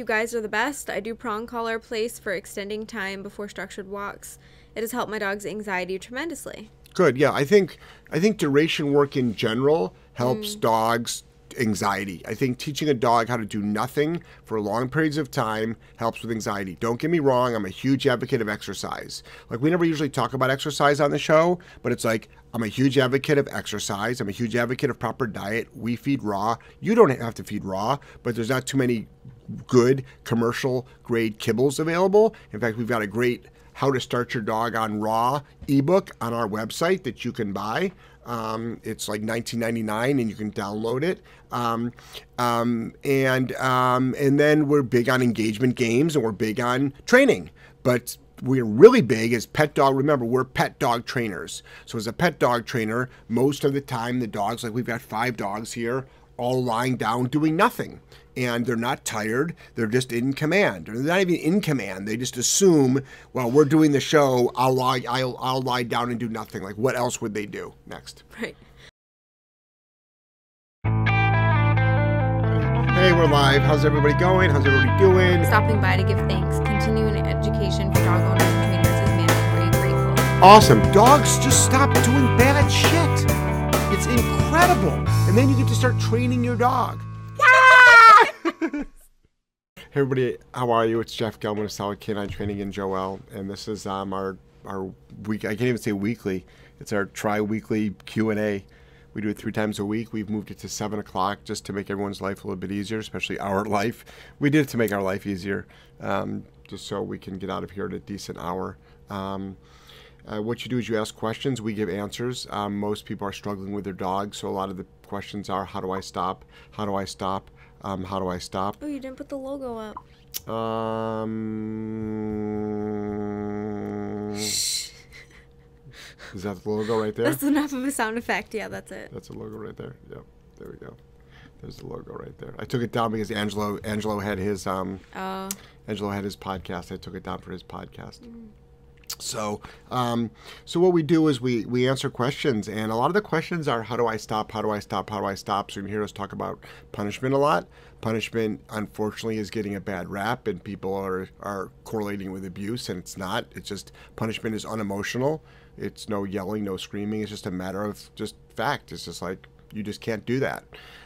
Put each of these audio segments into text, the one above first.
You guys are the best. I do prong collar place for extending time before structured walks. It has helped my dog's anxiety tremendously. Good. Yeah, I think I think duration work in general helps mm. dogs anxiety. I think teaching a dog how to do nothing for long periods of time helps with anxiety. Don't get me wrong, I'm a huge advocate of exercise. Like we never usually talk about exercise on the show, but it's like I'm a huge advocate of exercise. I'm a huge advocate of proper diet. We feed raw. You don't have to feed raw, but there's not too many good commercial grade kibbles available. In fact, we've got a great how to start your dog on raw ebook on our website that you can buy. Um, it's like 19.99 and you can download it. Um, um, and um, and then we're big on engagement games and we're big on training. But we're really big as pet dog. Remember, we're pet dog trainers. So as a pet dog trainer, most of the time the dogs, like we've got five dogs here, all lying down doing nothing. And they're not tired. They're just in command. Or they're not even in command. They just assume, well, we're doing the show. I'll lie. I'll, I'll lie down and do nothing. Like, what else would they do next? Right. Hey, we're live. How's everybody going? How's everybody doing? Stopping by to give thanks. Continuing education for dog owners and trainers is mandatory. Grateful. Awesome. Dogs just stop doing bad shit. It's incredible. And then you get to start training your dog. hey everybody, how are you? It's Jeff Gellman of Solid K9 Training in Joelle, and this is um, our our week. I can't even say weekly. It's our tri-weekly Q and A. We do it three times a week. We've moved it to seven o'clock just to make everyone's life a little bit easier, especially our life. We did it to make our life easier, um, just so we can get out of here at a decent hour. Um, uh, what you do is you ask questions, we give answers. Um, most people are struggling with their dogs, so a lot of the questions are how do I stop? How do I stop? Um, how do I stop? Oh, you didn't put the logo up. Um, is that the logo right there? That's enough of a sound effect. Yeah, that's it. That's the logo right there. Yep, there we go. There's the logo right there. I took it down because Angelo Angelo had his um, Oh, Angelo had his podcast. I took it down for his podcast. So, um, so what we do is we we answer questions, and a lot of the questions are, "How do I stop? How do I stop? How do I stop?" So you hear us talk about punishment a lot. Punishment, unfortunately, is getting a bad rap, and people are are correlating with abuse, and it's not. It's just punishment is unemotional. It's no yelling, no screaming. It's just a matter of just fact. It's just like you just can't do that.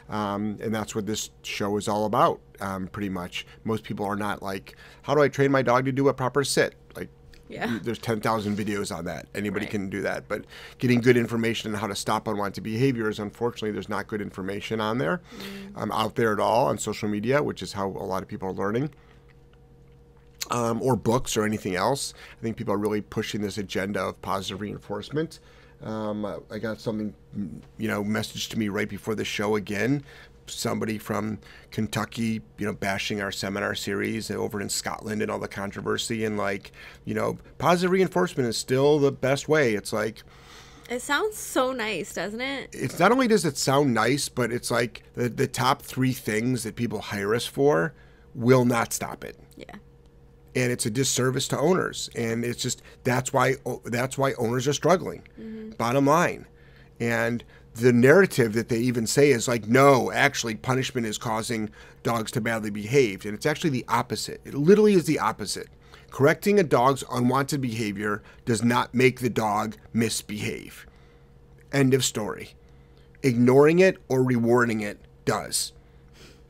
Um, and that's what this show is all about, um, pretty much. Most people are not like, how do I train my dog to do a proper sit? Like, Yeah. there's 10,000 videos on that. Anybody Right. can do that. But getting good information on how to stop unwanted behaviors, unfortunately, there's not good information on there, um, out there at all on social media, which is how a lot of people are learning um, or books or anything else. I think people are really pushing this agenda of positive reinforcement. Um, I- got something, mm, you know, messaged to me right before the show again. Somebody from Kentucky, you know, bashing our seminar series over in Scotland and all the controversy and like, you know, positive reinforcement is still the best way. It's like, it sounds so nice, doesn't it? it's not only does it sound nice, but it's like the, the top three things that people hire us for will not stop it Yeah. and it's a disservice to owners and it's just that's why that's why owners are struggling mm-hmm. bottom line and the narrative that they even say is like no actually punishment is causing dogs to badly behave. And it's actually the opposite. It literally is the opposite. Correcting a dog's unwanted behavior does not make the dog misbehave. End of story. Ignoring it or rewarding it does.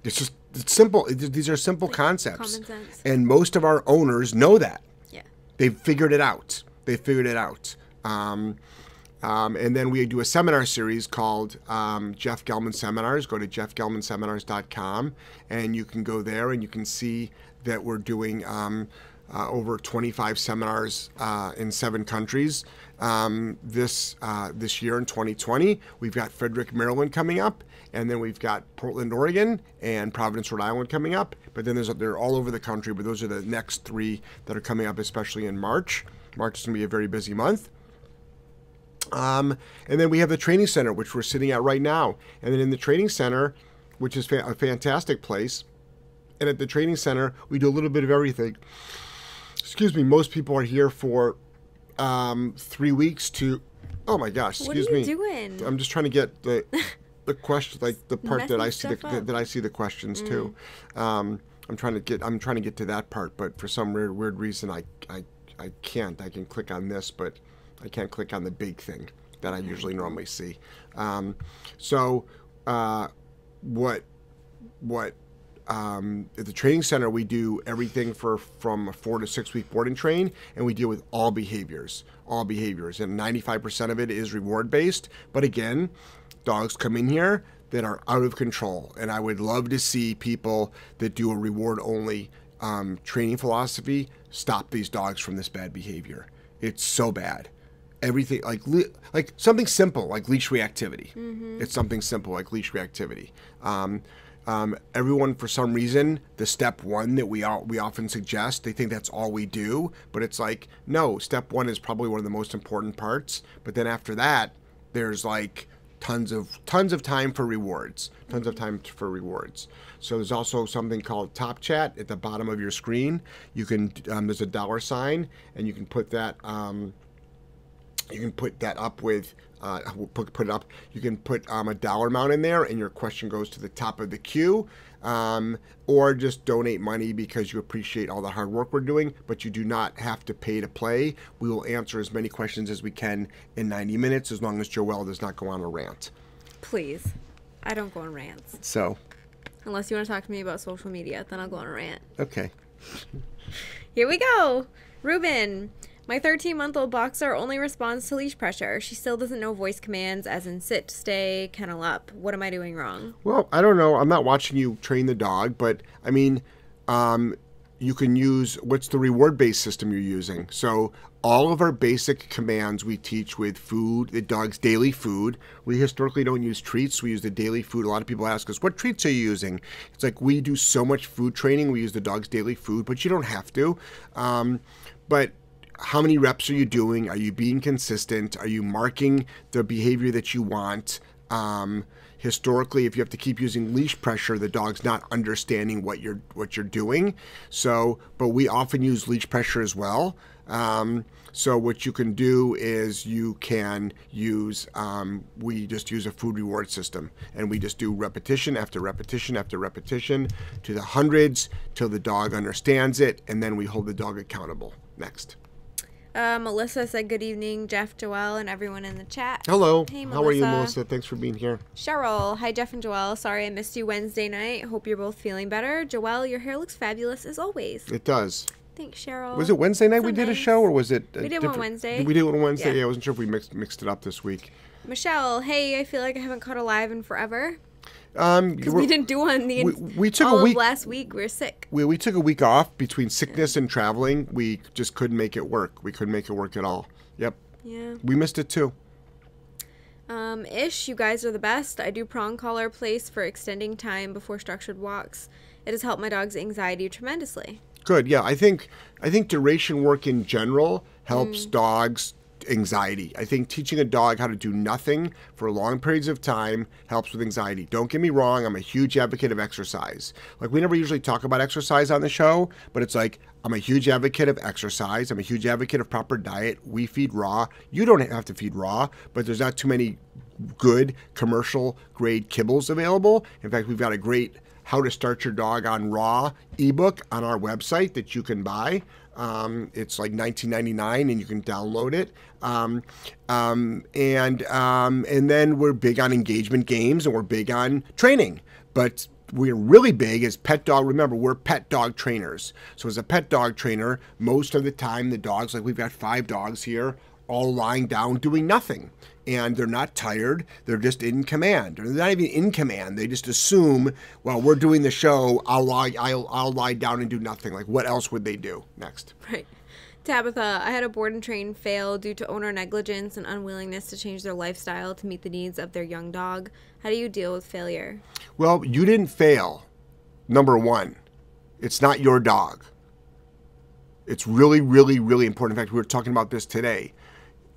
It's just it's simple. These are simple concepts common sense. and most of our owners know that. Yeah. they've figured it out. They've figured it out. Um, um, and then we do a seminar series called um, Jeff Gellman Seminars. Go to jeffgellmanseminars.com and you can go there and you can see that we're doing um, uh, over 25 seminars uh, in seven countries um, this uh, this year in 2020. We've got Frederick, Maryland coming up, and then we've got Portland, Oregon, and Providence, Rhode Island coming up. But then there's they're all over the country. But those are the next three that are coming up, especially in March. March is going to be a very busy month. Um, and then we have the training center, which we're sitting at right now. And then in the training center, which is fa- a fantastic place, and at the training center, we do a little bit of everything. Excuse me, most people are here for um, three weeks to. Oh my gosh! What Excuse are you me. doing? I'm just trying to get the the question, like the part that I see Messing the that I see the questions too. Um, I'm trying to get I'm trying to get to that part, but for some weird weird reason I I I can't. I can click on this, but I can't click on the big thing that I usually normally see. Um, so uh, what what um, at the training center we do everything for from a four to six week board and train, and we deal with all behaviors, all behaviors, and 95% of it is reward based. But again, dogs come in here that are out of control, and I would love to see people that do a reward only um, training philosophy stop these dogs from this bad behavior. It's so bad everything like like something simple like leash reactivity. Mm-hmm. It's something simple like leash reactivity. Um, um, everyone, for some reason, the step one that we all, we often suggest, they think that's all we do, but it's like no. Step one is probably one of the most important parts, but then after that, there's like tons of tons of time for rewards, tons of time for rewards. So there's also something called Top Chat at the bottom of your screen. You can um, there's a dollar sign, and you can put that. Um, you can put that up with uh, put, put it up. You can put um, a dollar amount in there, and your question goes to the top of the queue. Um, or just donate money because you appreciate all the hard work we're doing, but you do not have to pay to play. We will answer as many questions as we can in 90 minutes, as long as Joelle does not go on a rant. Please, I don't go on rants. So, unless you want to talk to me about social media, then I'll go on a rant. Okay. Here we go, Ruben. My 13 month old boxer only responds to leash pressure. She still doesn't know voice commands, as in sit, stay, kennel up. What am I doing wrong? Well, I don't know. I'm not watching you train the dog, but I mean, um, you can use what's the reward based system you're using. So, all of our basic commands we teach with food, the dog's daily food. We historically don't use treats, we use the daily food. A lot of people ask us, What treats are you using? It's like we do so much food training, we use the dog's daily food, but you don't have to. Um, but how many reps are you doing? Are you being consistent? Are you marking the behavior that you want? Um, historically, if you have to keep using leash pressure, the dog's not understanding what you're what you're doing. So, but we often use leash pressure as well. Um, so what you can do is you can use um, we just use a food reward system, and we just do repetition after repetition after repetition to the hundreds till the dog understands it, and then we hold the dog accountable. Next. Uh, Melissa said good evening, Jeff, Joelle, and everyone in the chat. Hello. Hey, Melissa. How are you, Melissa? Thanks for being here. Cheryl. Hi, Jeff and Joelle. Sorry I missed you Wednesday night. Hope you're both feeling better. Joelle, your hair looks fabulous as always. It does. Thanks, Cheryl. Was it Wednesday night we did a show, or was it? we did one Wednesday. We did it one Wednesday. Yeah. yeah, I wasn't sure if we mixed mixed it up this week. Michelle, hey, I feel like I haven't caught a live in forever. Um, we didn't do one the we, we took a week last week. We were sick. We, we took a week off between sickness and traveling. We just couldn't make it work. We couldn't make it work at all. Yep. Yeah. We missed it too. Um, ish, you guys are the best. I do prong collar place for extending time before structured walks. It has helped my dog's anxiety tremendously. Good. Yeah, I think I think duration work in general helps mm. dogs anxiety. I think teaching a dog how to do nothing for long periods of time helps with anxiety. Don't get me wrong, I'm a huge advocate of exercise. Like, we never usually talk about exercise on the show, but it's like, I'm a huge advocate of exercise. I'm a huge advocate of proper diet. We feed raw. You don't have to feed raw, but there's not too many good commercial grade kibbles available. In fact, we've got a great how to start your dog on raw ebook on our website that you can buy. Um, it's like 19.99, and you can download it. Um, um, and um, and then we're big on engagement games, and we're big on training. But we're really big as pet dog. Remember, we're pet dog trainers. So as a pet dog trainer, most of the time the dogs, like we've got five dogs here, all lying down doing nothing and they're not tired. They're just in command. Or they're not even in command. They just assume, well, we're doing the show. I'll lie. I'll, I'll lie down and do nothing. Like, what else would they do next? Right. Tabitha, I had a board and train fail due to owner negligence and unwillingness to change their lifestyle to meet the needs of their young dog. How do you deal with failure? Well, you didn't fail. Number one, it's not your dog. It's really, really, really important. In fact, we were talking about this today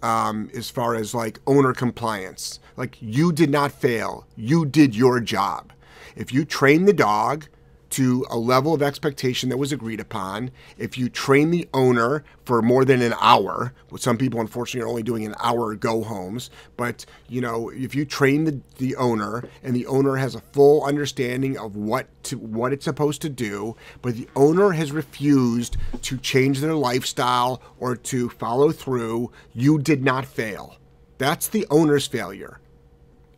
um, as far as like owner compliance. Like you did not fail. You did your job. If you train the dog to a level of expectation that was agreed upon. If you train the owner for more than an hour, which some people unfortunately are only doing an hour go homes, but you know, if you train the, the owner and the owner has a full understanding of what to what it's supposed to do, but the owner has refused to change their lifestyle or to follow through, you did not fail. That's the owner's failure.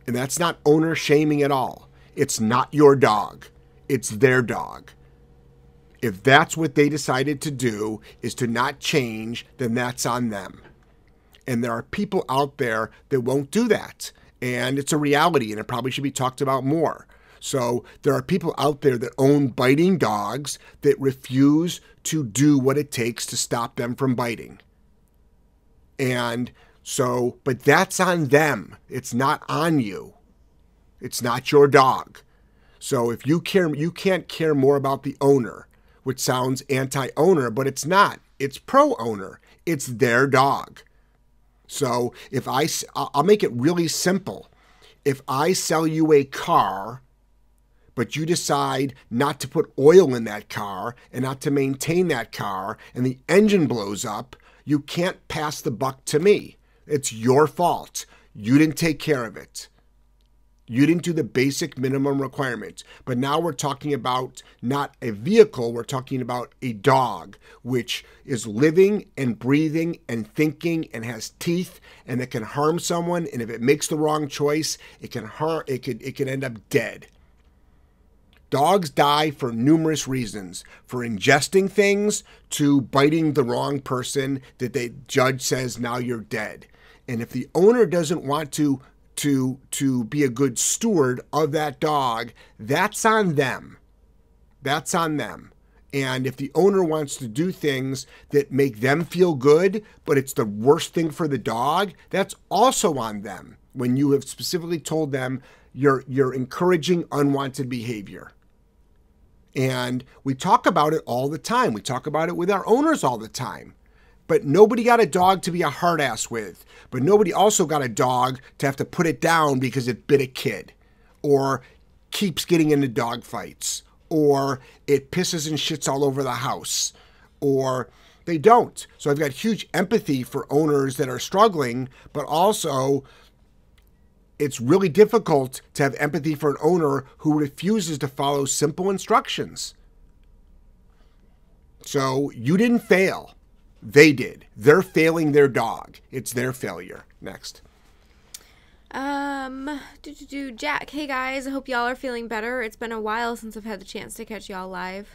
And that's not owner shaming at all. It's not your dog it's their dog. If that's what they decided to do is to not change, then that's on them. And there are people out there that won't do that. And it's a reality and it probably should be talked about more. So there are people out there that own biting dogs that refuse to do what it takes to stop them from biting. And so, but that's on them. It's not on you. It's not your dog. So if you care, you can't care more about the owner, which sounds anti-owner, but it's not. It's pro-owner. It's their dog. So if I, I'll make it really simple. If I sell you a car, but you decide not to put oil in that car and not to maintain that car, and the engine blows up, you can't pass the buck to me. It's your fault. You didn't take care of it. You didn't do the basic minimum requirements. But now we're talking about not a vehicle, we're talking about a dog, which is living and breathing and thinking and has teeth and it can harm someone. And if it makes the wrong choice, it can harm it could it can end up dead. Dogs die for numerous reasons, for ingesting things to biting the wrong person that the judge says now you're dead. And if the owner doesn't want to to to be a good steward of that dog, that's on them. That's on them. And if the owner wants to do things that make them feel good, but it's the worst thing for the dog, that's also on them. When you have specifically told them you're you're encouraging unwanted behavior. And we talk about it all the time. We talk about it with our owners all the time. But nobody got a dog to be a hard ass with. But nobody also got a dog to have to put it down because it bit a kid or keeps getting into dog fights or it pisses and shits all over the house or they don't. So I've got huge empathy for owners that are struggling, but also it's really difficult to have empathy for an owner who refuses to follow simple instructions. So you didn't fail. They did. They're failing their dog. It's their failure. Next. Um, do, do, do, Jack. Hey guys, I hope y'all are feeling better. It's been a while since I've had the chance to catch y'all live.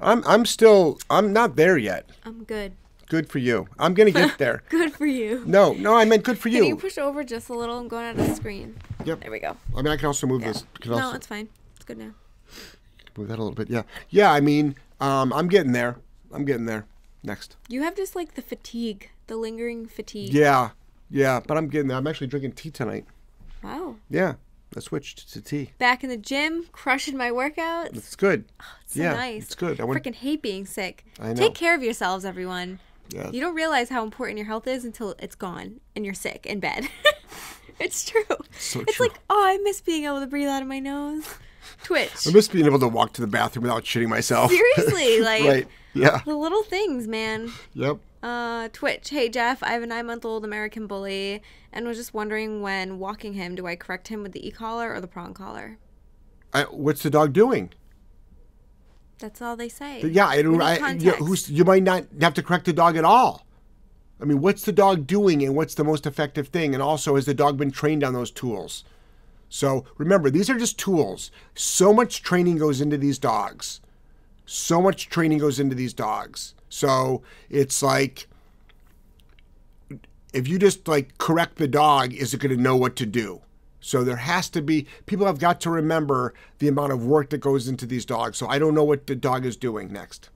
I'm I'm still I'm not there yet. I'm good. Good for you. I'm gonna get there. good for you. No, no, I meant good for you. Can you push over just a little? I'm going out of the screen. Yep. There we go. I mean, I can also move Yeah. this. Can No, also it's fine. It's good now. move that a little bit. Yeah, yeah. I mean, um, I'm getting there. I'm getting there. Next. You have just like the fatigue, the lingering fatigue. Yeah, yeah. But I'm getting there. I'm actually drinking tea tonight. Wow. Yeah, I switched to tea. Back in the gym, crushing my workouts. It's good. Oh, it's so yeah, nice. it's good. I went. Freaking hate being sick. I know. Take care of yourselves, everyone. Yeah. You don't realize how important your health is until it's gone and you're sick in bed. it's true. So it's true. like, oh, I miss being able to breathe out of my nose. Twitch. I miss being able to walk to the bathroom without shitting myself. Seriously, like right. Yeah. the little things, man. Yep. Uh, Twitch. Hey Jeff, I have a nine-month-old American bully, and was just wondering when walking him, do I correct him with the e-collar or the prong collar? I, what's the dog doing? That's all they say. Yeah, I. I, who's, you might not have to correct the dog at all. I mean, what's the dog doing, and what's the most effective thing? And also, has the dog been trained on those tools? So remember, these are just tools. So much training goes into these dogs. So much training goes into these dogs. So it's like, if you just like correct the dog, is it going to know what to do? So there has to be people have got to remember the amount of work that goes into these dogs. So I don't know what the dog is doing next.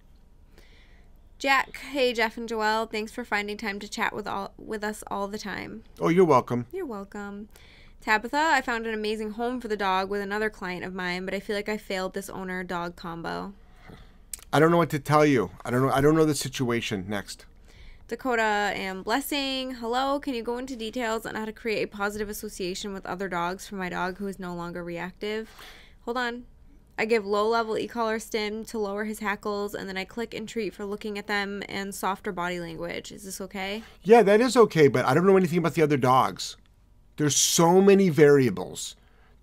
Jack, hey Jeff and Joelle, thanks for finding time to chat with all with us all the time. Oh, you're welcome. You're welcome. Tabitha, I found an amazing home for the dog with another client of mine, but I feel like I failed this owner dog combo. I don't know what to tell you. I don't know. I don't know the situation next. Dakota and Blessing, hello. Can you go into details on how to create a positive association with other dogs for my dog who is no longer reactive? Hold on. I give low level e collar stim to lower his hackles, and then I click and treat for looking at them and softer body language. Is this okay? Yeah, that is okay, but I don't know anything about the other dogs. There's so many variables.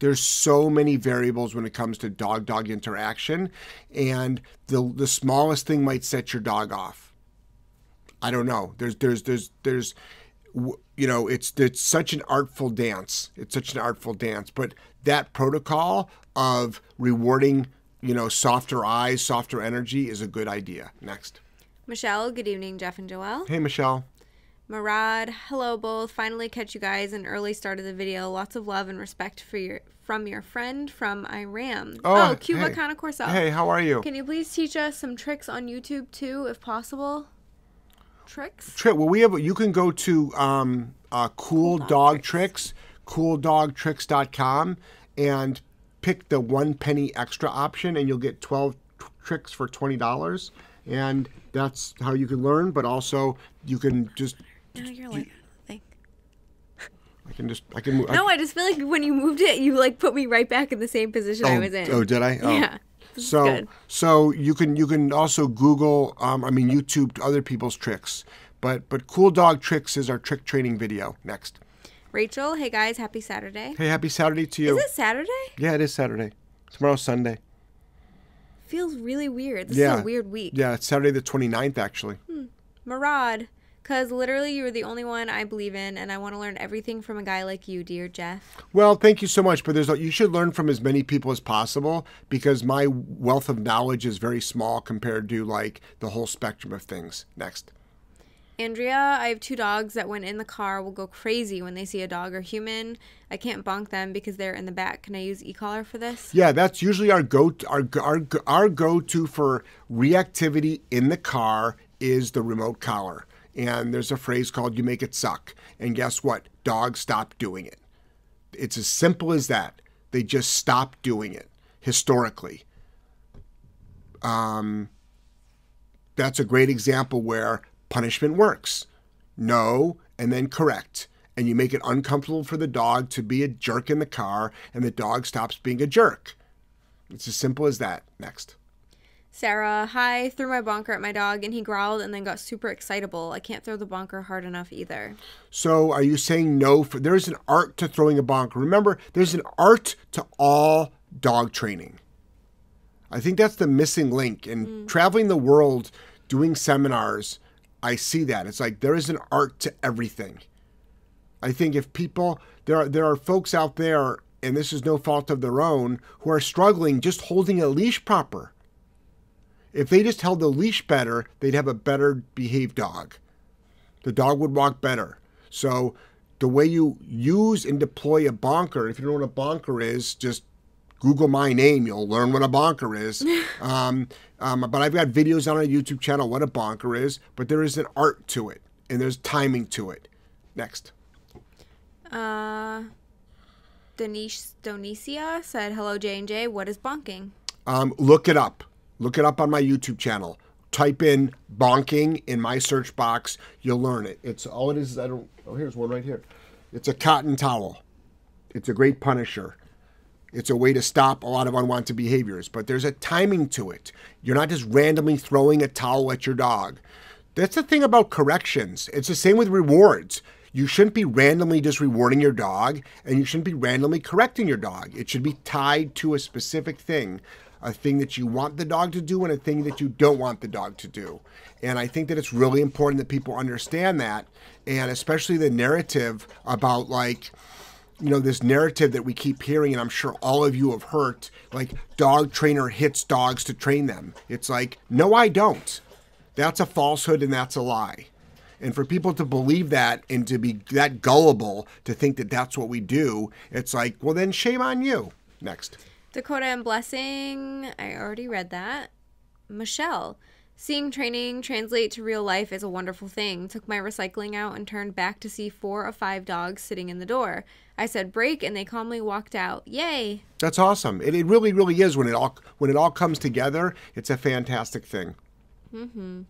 There's so many variables when it comes to dog dog interaction, and the the smallest thing might set your dog off. I don't know. There's there's there's there's you know it's it's such an artful dance. It's such an artful dance, but that protocol of rewarding you know softer eyes, softer energy is a good idea. Next. Michelle, good evening, Jeff and Joelle. Hey, Michelle. Marad, hello both. Finally catch you guys an early start of the video. Lots of love and respect for your from your friend from Iran. Oh, oh Cuba hey. Cane Corso. Hey, how are you? Can you please teach us some tricks on YouTube too, if possible? Tricks? Trick. Well, we have. You can go to um, uh, Cool, cool Dog, Dog Tricks, CoolDogTricks.com, and pick the one penny extra option, and you'll get twelve tricks for twenty dollars. And that's how you can learn. But also, you can just no, you're like, think. I can just, I can move. No, I, I, just feel like when you moved it, you like put me right back in the same position oh, I was in. Oh, did I? Oh. Yeah. So, so you can you can also Google, um, I mean YouTube other people's tricks, but but Cool Dog Tricks is our trick training video. Next. Rachel, hey guys, happy Saturday. Hey, happy Saturday to you. Is it Saturday? Yeah, it is Saturday. Tomorrow's Sunday. Feels really weird. This yeah. is a weird week. Yeah, it's Saturday the 29th actually. Hmm. Marad, because literally, you're the only one I believe in, and I want to learn everything from a guy like you, dear Jeff. Well, thank you so much. But there's you should learn from as many people as possible because my wealth of knowledge is very small compared to like the whole spectrum of things. Next. Andrea, I have two dogs that when in the car will go crazy when they see a dog or human. I can't bonk them because they're in the back. Can I use e-collar for this? Yeah, that's usually our go our our our go-to for reactivity in the car is the remote collar and there's a phrase called you make it suck. And guess what? Dogs stop doing it. It's as simple as that. They just stop doing it historically. Um, that's a great example where punishment works. No, and then correct. And you make it uncomfortable for the dog to be a jerk in the car, and the dog stops being a jerk. It's as simple as that. Next. Sarah, hi, threw my bonker at my dog and he growled and then got super excitable. I can't throw the bonker hard enough either. So, are you saying no? For, there's an art to throwing a bonker. Remember, there's an art to all dog training. I think that's the missing link. In mm. traveling the world, doing seminars, I see that. It's like there is an art to everything. I think if people, there are, there are folks out there, and this is no fault of their own, who are struggling just holding a leash proper if they just held the leash better, they'd have a better behaved dog. The dog would walk better. So the way you use and deploy a bonker, if you don't know what a bonker is, just Google my name. You'll learn what a bonker is. um, um, but I've got videos on our YouTube channel what a bonker is. But there is an art to it, and there's timing to it. Next. Uh, Denise Donicia said, "Hello J and J. What is bonking?" Um, look it up. Look it up on my YouTube channel. Type in bonking in my search box. You'll learn it. It's all it is. I don't. Oh, here's one right here. It's a cotton towel. It's a great punisher. It's a way to stop a lot of unwanted behaviors, but there's a timing to it. You're not just randomly throwing a towel at your dog. That's the thing about corrections. It's the same with rewards. You shouldn't be randomly just rewarding your dog, and you shouldn't be randomly correcting your dog. It should be tied to a specific thing a thing that you want the dog to do and a thing that you don't want the dog to do. And I think that it's really important that people understand that, and especially the narrative about like, you know, this narrative that we keep hearing, and I'm sure all of you have heard, like dog trainer hits dogs to train them. It's like, no, I don't. That's a falsehood and that's a lie. And for people to believe that and to be that gullible to think that that's what we do, it's like, well, then shame on you. Next. Dakota and Blessing, I already read that. Michelle, seeing training translate to real life is a wonderful thing. Took my recycling out and turned back to see four or five dogs sitting in the door. I said break and they calmly walked out. Yay. That's awesome. It, it really, really is when it all when it all comes together, it's a fantastic thing. Mm-hmm.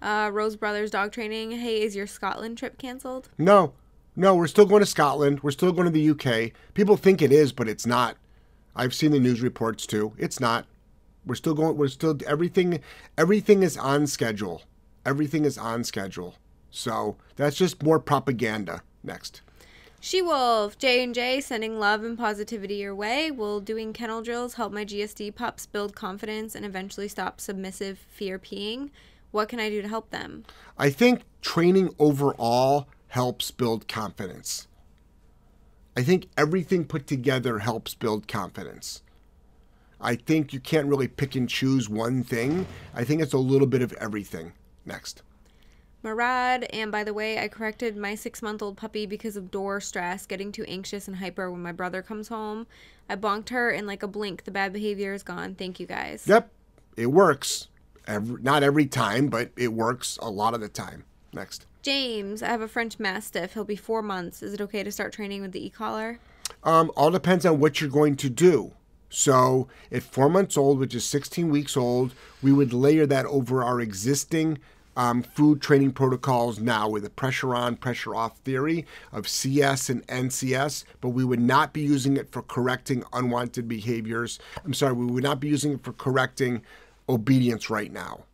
Uh, Rose Brothers dog training. Hey, is your Scotland trip canceled? No. No, we're still going to Scotland. We're still going to the UK. People think it is, but it's not. I've seen the news reports too. It's not. We're still going. We're still everything. Everything is on schedule. Everything is on schedule. So that's just more propaganda. Next. She Wolf, J and J, sending love and positivity your way. Will doing kennel drills help my GSD pups build confidence and eventually stop submissive fear peeing? What can I do to help them? I think training overall helps build confidence. I think everything put together helps build confidence. I think you can't really pick and choose one thing. I think it's a little bit of everything. Next. Marad, and by the way, I corrected my six month old puppy because of door stress, getting too anxious and hyper when my brother comes home. I bonked her in like a blink. The bad behavior is gone. Thank you guys. Yep, it works. Every, not every time, but it works a lot of the time. Next. James, I have a French Mastiff. He'll be four months. Is it okay to start training with the e collar? Um, all depends on what you're going to do. So, at four months old, which is 16 weeks old, we would layer that over our existing um, food training protocols now with a pressure on, pressure off theory of CS and NCS, but we would not be using it for correcting unwanted behaviors. I'm sorry, we would not be using it for correcting obedience right now.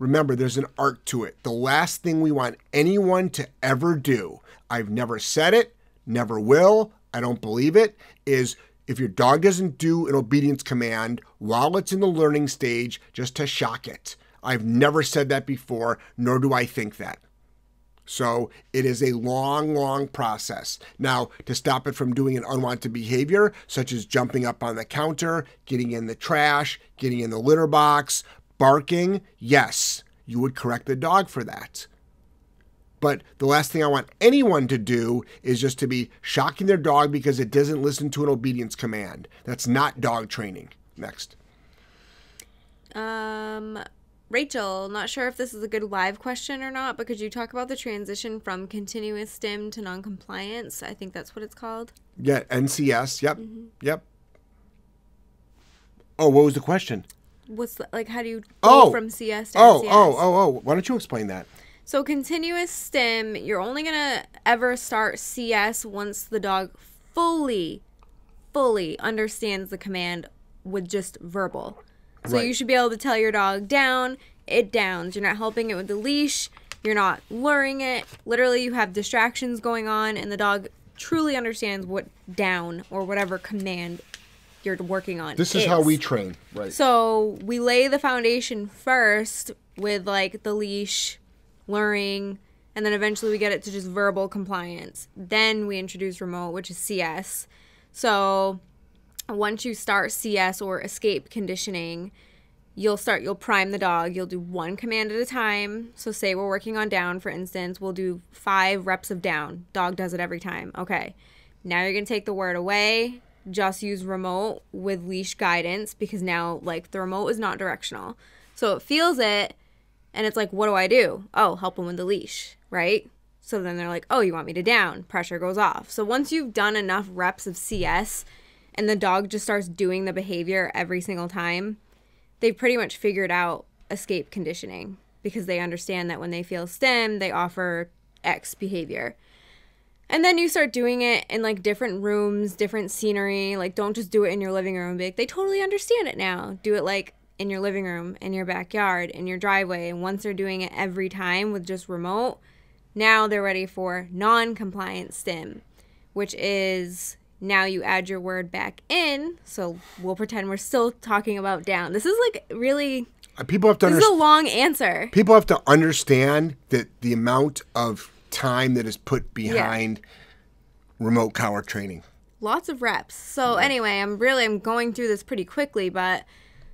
Remember, there's an art to it. The last thing we want anyone to ever do, I've never said it, never will, I don't believe it, is if your dog doesn't do an obedience command while it's in the learning stage, just to shock it. I've never said that before, nor do I think that. So it is a long, long process. Now, to stop it from doing an unwanted behavior, such as jumping up on the counter, getting in the trash, getting in the litter box, barking, yes, you would correct the dog for that. But the last thing I want anyone to do is just to be shocking their dog because it doesn't listen to an obedience command. That's not dog training. Next. Um, Rachel, not sure if this is a good live question or not, but could you talk about the transition from continuous stim to noncompliance? I think that's what it's called. Yeah, NCS. Yep. Mm-hmm. Yep. Oh, what was the question? What's like? How do you go oh, from CS to CS? oh, NCS? Oh, oh, oh! Why don't you explain that? So continuous stim, you're only gonna ever start CS once the dog fully, fully understands the command with just verbal. So right. you should be able to tell your dog down, it downs. You're not helping it with the leash. You're not luring it. Literally, you have distractions going on, and the dog truly understands what down or whatever command you're working on. This is, is, how we train, right? So we lay the foundation first with like the leash, luring, and then eventually we get it to just verbal compliance. Then we introduce remote, which is CS. So once you start CS or escape conditioning, you'll start you'll prime the dog. You'll do one command at a time. So say we're working on down for instance, we'll do 5 reps of down. Dog does it every time. Okay. Now you're going to take the word away. Just use remote with leash guidance because now like the remote is not directional. So it feels it and it's like what do I do? Oh, help him with the leash, right? So then they're like, "Oh, you want me to down?" Pressure goes off. So once you've done enough reps of CS, and the dog just starts doing the behavior every single time, they've pretty much figured out escape conditioning because they understand that when they feel stim, they offer X behavior. And then you start doing it in like different rooms, different scenery. Like, don't just do it in your living room. Be like, they totally understand it now. Do it like in your living room, in your backyard, in your driveway. And once they're doing it every time with just remote, now they're ready for non compliant stim, which is now you add your word back in. So we'll pretend we're still talking about down. This is like really. Uh, people have to. This is a long answer. People have to understand that the amount of time that is put behind yeah. remote collar training. Lots of reps. So yeah. anyway, I'm really I'm going through this pretty quickly, but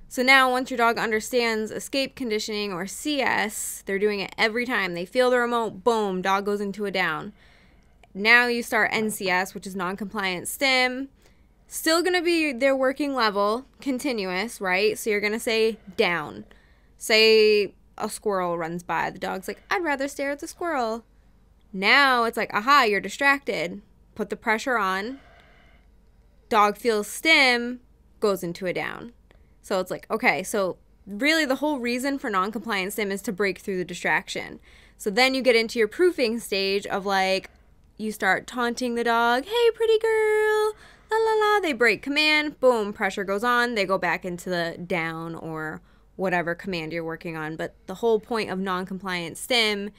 so now once your dog understands escape conditioning or CS, they're doing it every time. They feel the remote, boom, dog goes into a down. Now you start NCS, which is non-compliant stim. Still going to be their working level, continuous, right? So you're going to say down. Say a squirrel runs by. The dog's like, I'd rather stare at the squirrel. Now it's like, aha, you're distracted. Put the pressure on. Dog feels stim, goes into a down. So it's like, okay, so really the whole reason for non compliant stim is to break through the distraction. So then you get into your proofing stage of like, you start taunting the dog, hey, pretty girl, la la la, they break command, boom, pressure goes on, they go back into the down or whatever command you're working on. But the whole point of non compliant stim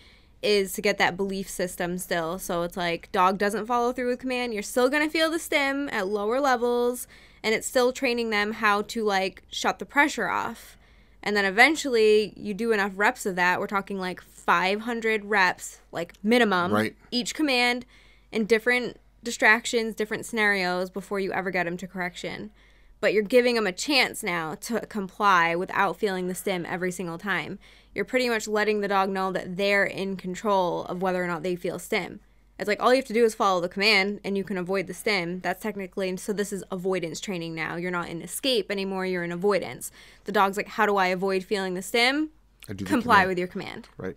is to get that belief system still. So it's like dog doesn't follow through with command, you're still going to feel the stim at lower levels and it's still training them how to like shut the pressure off. And then eventually you do enough reps of that. We're talking like 500 reps, like minimum, Right. each command in different distractions, different scenarios before you ever get them to correction. But you're giving them a chance now to comply without feeling the stim every single time. You're pretty much letting the dog know that they're in control of whether or not they feel stim. It's like all you have to do is follow the command and you can avoid the stim. That's technically, so this is avoidance training now. You're not in escape anymore, you're in avoidance. The dog's like, how do I avoid feeling the stim? I do the Comply command. with your command. Right.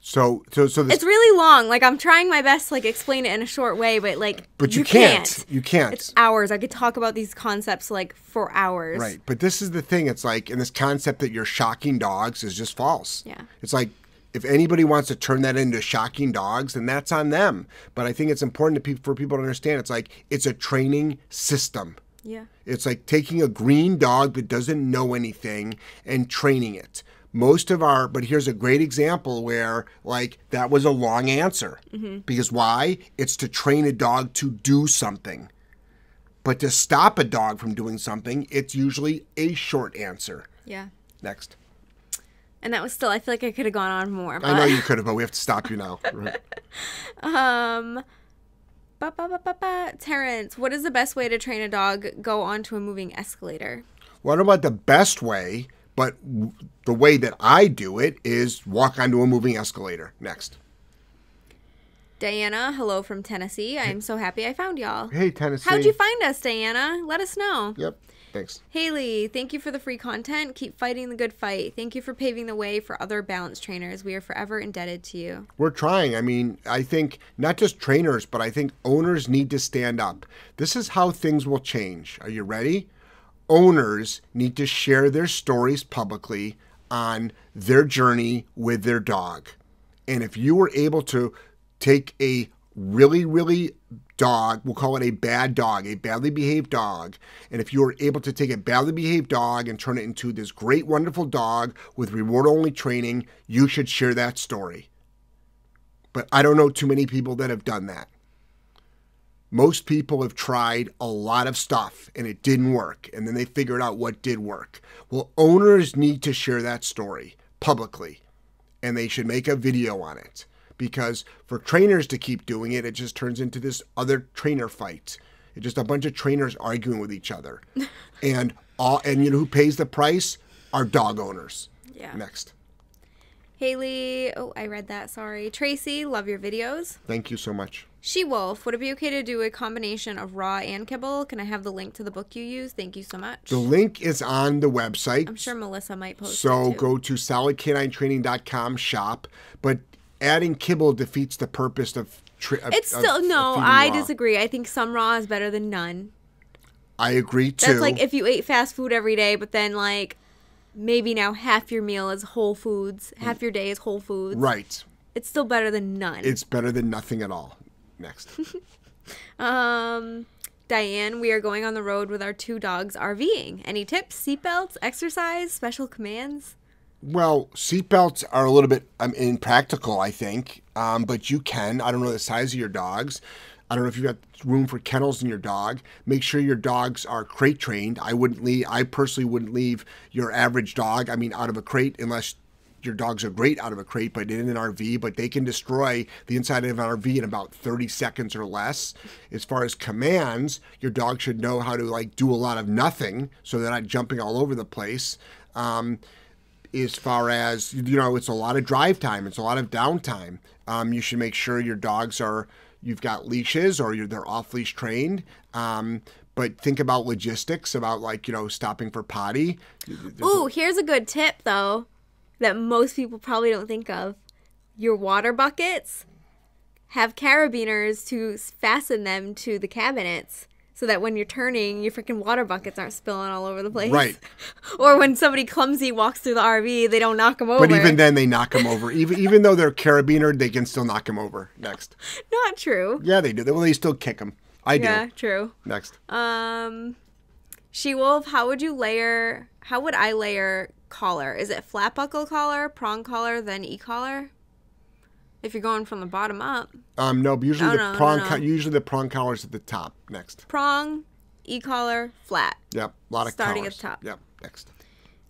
So so so this It's really long. Like I'm trying my best to like explain it in a short way, but like but you, can't. You can't. It's hours. I could talk about these concepts like for hours. Right. But this is the thing. It's like, and this concept that you're shocking dogs is just false. Yeah. It's like, if anybody wants to turn that into shocking dogs, then that's on them. But I think it's important to pe- for people to understand it's like, it's a training system. Yeah. It's like taking a green dog that doesn't know anything and training it. Most of our, but here's a great example where, like, that was a long answer. Because why? It's to train a dog to do something. But to stop a dog from doing something, it's usually a short answer. Yeah. Next. And that was still. I feel like I could have gone on more. But, I know you could have, but we have to stop you now. Right. Um. Ba, ba, ba, ba, ba. Terrence, what is the best way to train a dog go onto a moving escalator? What about the best way? But w- the way that I do it is walk onto a moving escalator. Next. Diana, hello from Tennessee. I am so happy I found y'all. Hey, Tennessee. How'd you find us, Diana? Let us know. Yep. Thanks. Haley, thank you for the free content. Keep fighting the good fight. Thank you for paving the way for other balance trainers. We are forever indebted to you. We're trying. I mean, I think not just trainers, but I think owners need to stand up. This is how things will change. Are you ready? Owners need to share their stories publicly on their journey with their dog. And if you were able to take a really, really dog, we'll call it a bad dog, a badly behaved dog, and if you were able to take a badly behaved dog and turn it into this great, wonderful dog with reward only training, you should share that story but I don't know too many people that have done that. Most people have tried a lot of stuff and it didn't work, and then they figured out what did work. Well, owners need to share that story publicly, and they should make a video on it because for trainers to keep doing it, it just turns into this other trainer fight. It's just a bunch of trainers arguing with each other, and all and you know who pays the price? Our dog owners. Yeah. Next. Haley, oh, I read that. Sorry. Tracy, love your videos. Thank you so much. She Wolf, would it be okay to do a combination of raw and kibble? Can I have the link to the book you use? Thank you so much. The link is on the website. I'm sure Melissa might post So go to solidk9training.com shop, but adding kibble defeats the purpose of. Tri- It's of- still of no. feeding I raw. disagree. I think some raw is better than none. I agree too. That's like if you ate fast food every day, but then like maybe now half your meal is Whole Foods, half your day is Whole Foods. right. It's still better than none. It's better than nothing at all. Next. Um, Diane, we are going on the road with our two dogs RVing. Any tips? Seatbelts, exercise, special commands? well, seatbelts are a little bit um, impractical, I think, um, but you can. I don't know the size of your dogs. I don't know if you've got room for kennels in your dog. Make sure your dogs are crate trained. I wouldn't leave. I personally wouldn't leave your average dog. I mean, out of a crate unless your dogs are great out of a crate, but in an RV. But they can destroy the inside of an RV in about 30 seconds or less. As far as commands, your dog should know how to like do a lot of nothing, so they're not jumping all over the place. Um, as far as you know it's a lot of drive time it's a lot of downtime um, you should make sure your dogs are you've got leashes or they're off leash trained um, but think about logistics about like you know stopping for potty Ooh, here's a good tip though that most people probably don't think of. Your water buckets have carabiners to fasten them to the cabinets so that when you're turning, your freaking water buckets aren't spilling all over the place. Right. or when somebody clumsy walks through the RV, they don't knock them over. but even then they knock them over even even though they're carabinered they can still knock them over next Not true. yeah they do well they still kick them I do. Yeah, true. Next. Um, She Wolf, how would you layer? How would I layer collar? Is it flat buckle collar, prong collar, then e collar? If you're going from the bottom up, Um, no, but usually No, the no, prong, no. usually the prong collar is at the top. Next. prong, e collar, flat. Yep, a lot of Starting at the top. Yep, next.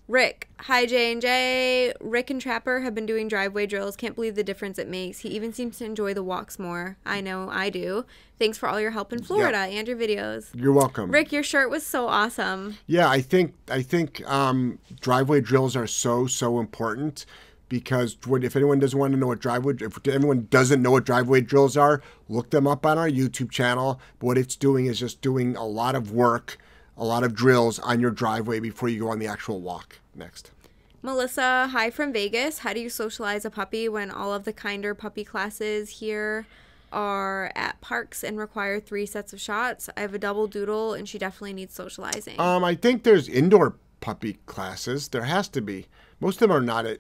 Rick, hi J and J. Rick and Trapper have been doing driveway drills. Can't believe the difference it makes. He even seems to enjoy the walks more. I know I do. Thanks for all your help in Florida and your videos. You're welcome. Rick, your shirt was so awesome. Yeah, I think I think um, driveway drills are so so important because if anyone doesn't want to know what driveway if anyone doesn't know what driveway drills are, look them up on our YouTube channel. What it's doing is just doing a lot of work, a lot of drills on your driveway before you go on the actual walk. Next. Melissa, hi from Vegas. How do you socialize a puppy when all of the kinder puppy classes here are at parks and require three sets of shots? I have a double doodle and she definitely needs socializing. Um, I think there's indoor puppy classes. There has to be. Most of them are not at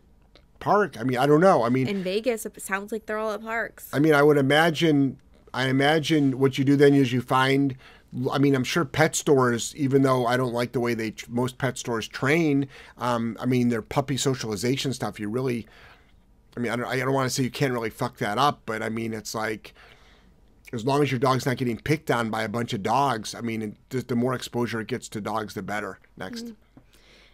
park. I mean, I don't know. I mean, In Vegas, it sounds like they're all at parks. I mean, I would imagine. I imagine what you do then is you find. I mean, I'm sure pet stores, even though I don't like the way they most pet stores train. Um, I mean, their puppy socialization stuff. You really, I mean, I don't. I don't want to say you can't really fuck that up, but I mean, it's like. As long as your dog's not getting picked on by a bunch of dogs, I mean, it, the more exposure it gets to dogs, the better. Next.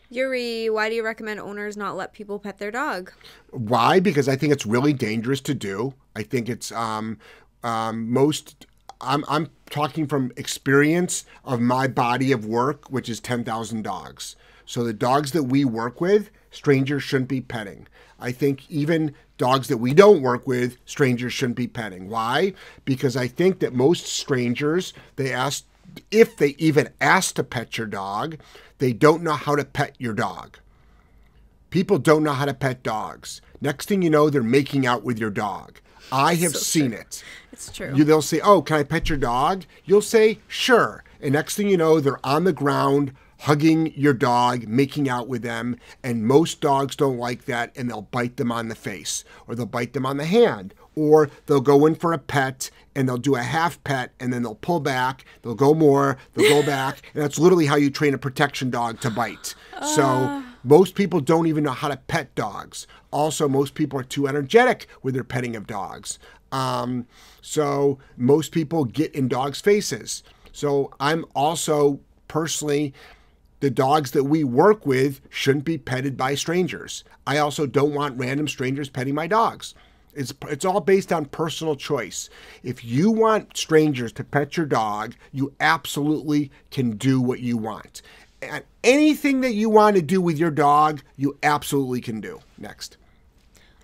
Yuri, why do you recommend owners not let people pet their dog? Why? Because I think it's really dangerous to do. I think it's um, um, most. I'm I'm talking from experience of my body of work, which is ten thousand dogs. So the dogs that we work with, strangers shouldn't be petting. I think even dogs that we don't work with, strangers shouldn't be petting. Why? Because I think that most strangers they ask if they even ask to pet your dog, they don't know how to pet your dog. People don't know how to pet dogs. Next thing you know, they're making out with your dog. I have So seen true. it. It's true. You, they'll say, "Oh, can I pet your dog?" You'll say, "Sure." And next thing you know, they're on the ground hugging your dog, making out with them. And most dogs don't like that, and they'll bite them on the face, or they'll bite them on the hand, or they'll go in for a pet and they'll do a half pet, and then they'll pull back. They'll go more. They'll go back, and that's literally how you train a protection dog to bite. So. Ah. Most people don't even know how to pet dogs. Also, most people are too energetic with their petting of dogs. Um, so most people get in dogs' faces. So I'm also personally, the dogs that we work with shouldn't be petted by strangers. I also don't want random strangers petting my dogs. It's, it's all based on personal choice. If you want strangers to pet your dog, you absolutely can do what you want. Anything that you want to do with your dog, you absolutely can do. Next.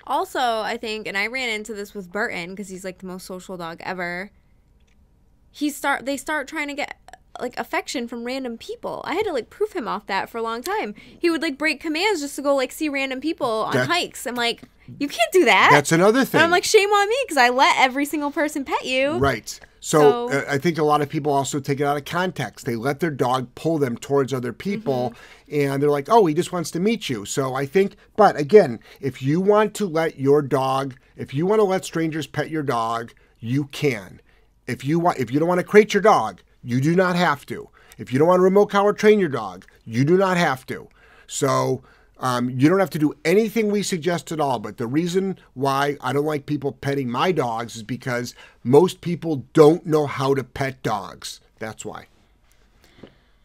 Also, I think, and I ran into this with Burton because he's like the most social dog ever. He start they start trying to get like affection from random people. I had to like proof him off that for a long time. He would like break commands just to go like see random people on That- hikes. I'm like, you can't do that. That's another thing. and I'm like, shame on me because I let every single person pet you. Right. So, So- uh, I think a lot of people also take it out of context. They let their dog pull them towards other people and they're like, oh, he just wants to meet you. So I think, but again, if you want to let your dog, if you want to let strangers pet your dog, you can. If you want, if you don't want to crate your dog, you do not have to. If you don't want to remote collar train your dog, you do not have to. So um, you don't have to do anything we suggest at all. But the reason why I don't like people petting my dogs is because most people don't know how to pet dogs. That's why.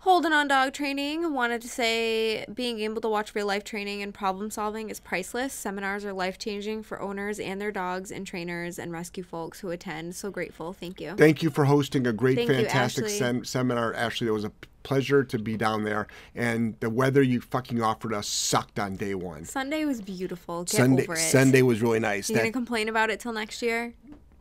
Holding on dog training wanted to say being able to watch real life training and problem solving is priceless. Seminars are life changing for owners and their dogs and trainers and rescue folks who attend. So grateful. Thank you. Thank you for hosting a great, Thank you, fantastic Ashley. sem- seminar, Ashley. It was a pleasure to be down there. And the weather you fucking offered us sucked on day one. Sunday was beautiful. Get Sunday, over it. Sunday was really nice. You gonna complain about it till next year?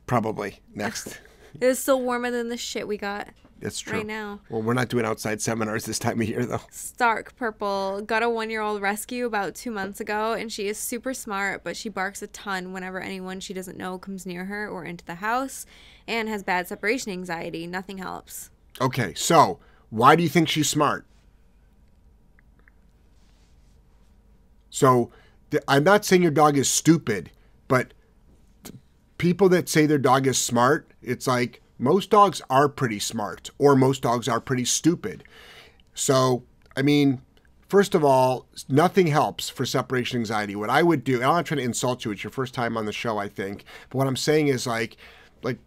probably next. It was still warmer than the shit we got. That's true. Right now. Well, we're not doing outside seminars this time of year, though. Stark Purple got a one year old rescue about two months ago, and she is super smart, but she barks a ton whenever anyone she doesn't know comes near her or into the house, and has bad separation anxiety. Nothing helps. Okay, so why do you think she's smart? So I'm not saying your dog is stupid, but people that say their dog is smart, it's like most dogs are pretty smart, or most dogs are pretty stupid. So, I mean, first of all, nothing helps for separation anxiety. What I would do, and I'm not trying to insult you, it's your first time on the show, I think, but what I'm saying is like, like,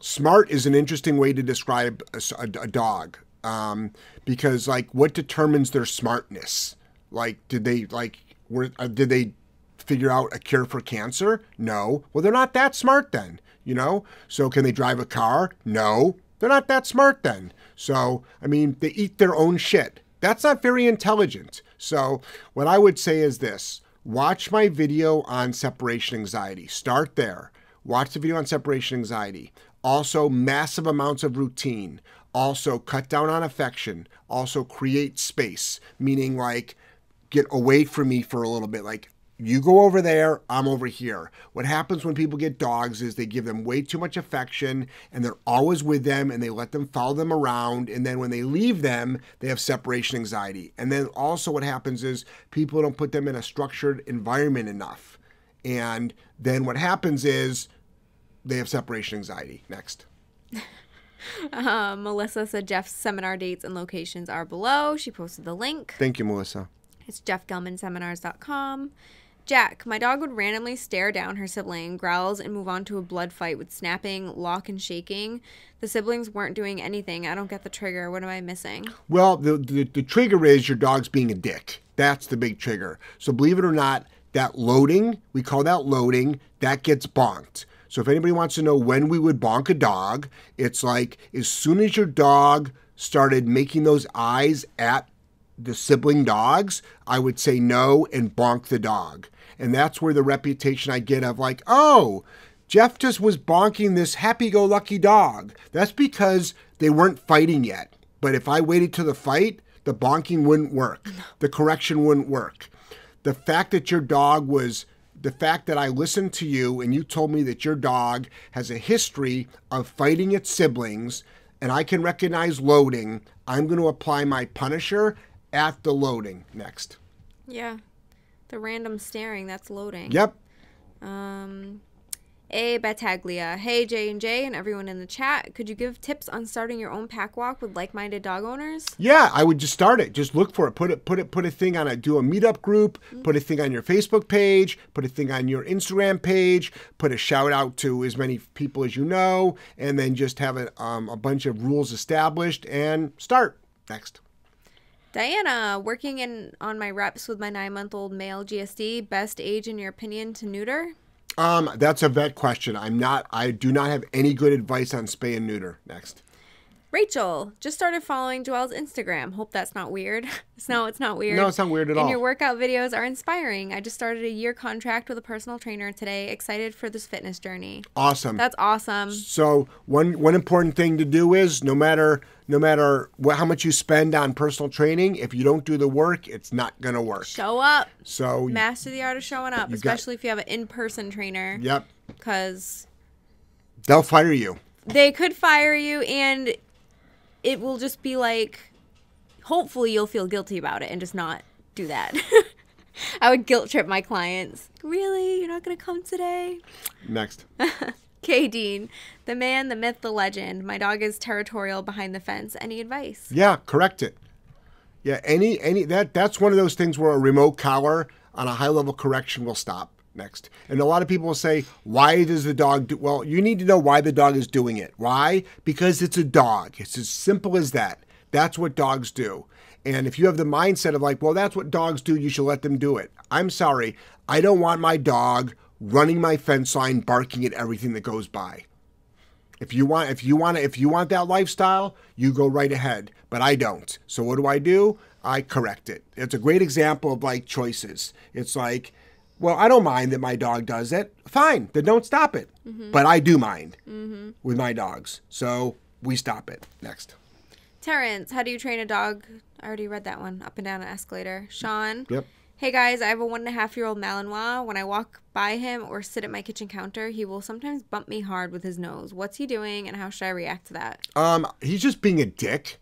smart is an interesting way to describe a, a, a dog um, because, like, what determines their smartness? Like, did they like were uh, did they figure out a cure for cancer? No. Well, they're not that smart then, you know? So can they drive a car? No. They're not that smart then. So, I mean, they eat their own shit. That's not very intelligent. So, what I would say is this watch my video on separation anxiety. Start there. Watch the video on separation anxiety. Also, massive amounts of routine. Also, cut down on affection. Also, create space, meaning like get away from me for a little bit. Like, you go over there, I'm over here. What happens when people get dogs is they give them way too much affection and they're always with them and they let them follow them around. And then when they leave them, they have separation anxiety. And then also, what happens is people don't put them in a structured environment enough. And then what happens is they have separation anxiety. Next. Uh, Melissa said Jeff's seminar dates and locations are below. She posted the link. Thank you, Melissa. It's jeffgellmanseminars.com. Jack, my dog would randomly stare down her sibling, growls, and move on to a blood fight with snapping, lock, and shaking. The siblings weren't doing anything. I don't get the trigger. What am I missing? Well, the, the, the trigger is your dog's being a dick. That's the big trigger. So believe it or not, that loading, we call that loading, that gets bonked. So if anybody wants to know when we would bonk a dog, it's like as soon as your dog started making those eyes at the sibling dogs, I would say no and bonk the dog. And that's where the reputation I get of like, oh, Jeff just was bonking this happy go lucky dog. That's because they weren't fighting yet. But if I waited to the fight, the bonking wouldn't work. The correction wouldn't work. The fact that your dog was the fact that I listened to you and you told me that your dog has a history of fighting its siblings and I can recognize loading, I'm going to apply my punisher at the loading next. Yeah. The random staring, that's loading. Yep. Um, A Battaglia. Hey J and J and everyone in the chat. Could you give tips on starting your own pack walk with like-minded dog owners? Yeah, I would just start it. Just look for it. Put it. Put it. Put a thing on a. Do a meetup group. Mm-hmm. Put a thing on your Facebook page. Put a thing on your Instagram page. Put a shout out to as many people as you know, and then just have a um, a bunch of rules established and start next. Diana, working in on my reps with my nine month old male GSD. Best age in your opinion to neuter? Um, that's a vet question. I'm not. I do not have any good advice on spay and neuter. Next. Rachel just started following Joelle's Instagram. Hope that's not weird. no, it's not weird. No, it's not weird at and all. And your workout videos are inspiring. I just started a year contract with a personal trainer today. Excited for this fitness journey. Awesome. That's awesome. So one one important thing to do is no matter no matter what, how much you spend on personal training, if you don't do the work, it's not gonna work. Show up. So master the art of showing up, especially got, if you have an in-person trainer. Yep. Because they'll fire you. They could fire you, and it will just be like, hopefully you'll feel guilty about it and just not do that. I would guilt trip my clients. Really? You're not going to come today? Next. K. Dean, the man, the myth, the legend. My dog is territorial behind the fence. Any advice? Yeah, correct it. Yeah, any any that that's one of those things where a remote collar on a high level correction will stop next. And a lot of people will say, why does the dog do well, you need to know why the dog is doing it. Why? Because it's a dog. It's as simple as that. That's what dogs do. And if you have the mindset of like, well, that's what dogs do, you should let them do it. I'm sorry. I don't want my dog running my fence line barking at everything that goes by. If you want if you want if you want that lifestyle, you go right ahead, but I don't. So what do I do? I correct it. It's a great example of like choices. It's like well, I don't mind that my dog does it. Fine, then don't stop it. Mm-hmm. But I do mind mm-hmm. with my dogs. So we stop it. Next. Terrence, how do you train a dog? I already read that one. Up and down an escalator. Sean. Yep. Hey guys, I have a one and a half year old Malinois. When I walk by him or sit at my kitchen counter, he will sometimes bump me hard with his nose. What's he doing and how should I react to that? Um, he's just being a dick.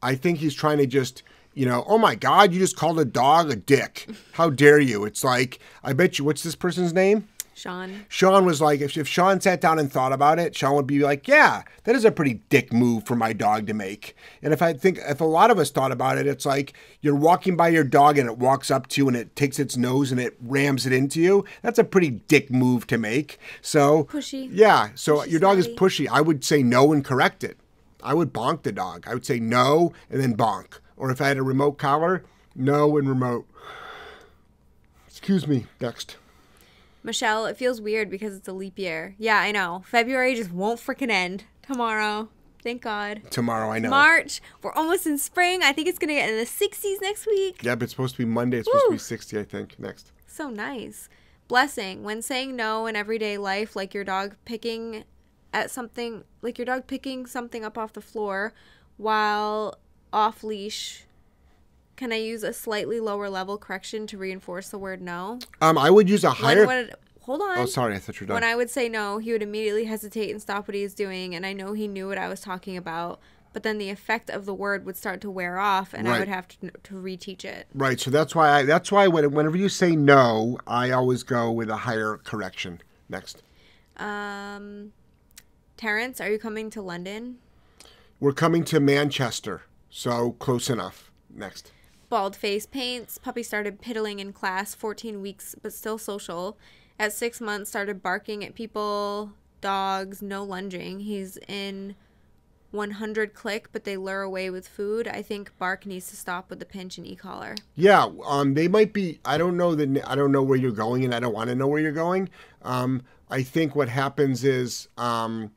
I think he's trying to just you know, oh my God, you just called a dog a dick. How dare you? It's like, I bet you, what's this person's name? Sean. Sean was like, if, if Sean sat down and thought about it, Sean would be like, yeah, that is a pretty dick move for my dog to make. And if I think, if a lot of us thought about it, it's like you're walking by your dog and it walks up to you and it takes its nose and it rams it into you. That's a pretty dick move to make. So, Pushy. Yeah. So Pushy your dog is pushy. I would say no and correct it. I would bonk the dog. I would say no and then bonk. Or if I had a remote collar, no and remote. Excuse me. Next. Michelle, it feels weird because it's a leap year. Yeah, I know. February just won't freaking end tomorrow. Thank God. Tomorrow, I know. March, we're almost in spring. I think it's going to get in the 60s next week. Yeah, but it's supposed to be Monday. It's supposed to be 60, I think. Next. So nice. Blessing. When saying no in everyday life, like your dog picking at something, like your dog picking something up off the floor while off leash, can I use a slightly lower level correction to reinforce the word no? Um, I would use a When higher. hold on. oh, sorry. I thought you were done. When. I would say no, he would immediately hesitate and stop what he was doing, and I know he knew what I was talking about. But then the effect of the word would start to wear off, and I would have to, to reteach it. right. So that's why I. That's why when, whenever you say no, I always go with a higher correction. Next. Um, Terrence, are you coming to London? We're coming to Manchester, so close enough. Next. Bald face paints. Puppy started piddling in class, 14 weeks, but still social. At six months, started barking at people, dogs, no lunging. He's in 100 click, but they lure away with food. I think bark needs to stop with the pinch and e-collar. Yeah, um, they might be. I don't know the. I don't know where you're going, and I don't want to know where you're going. Um, I think what happens is um,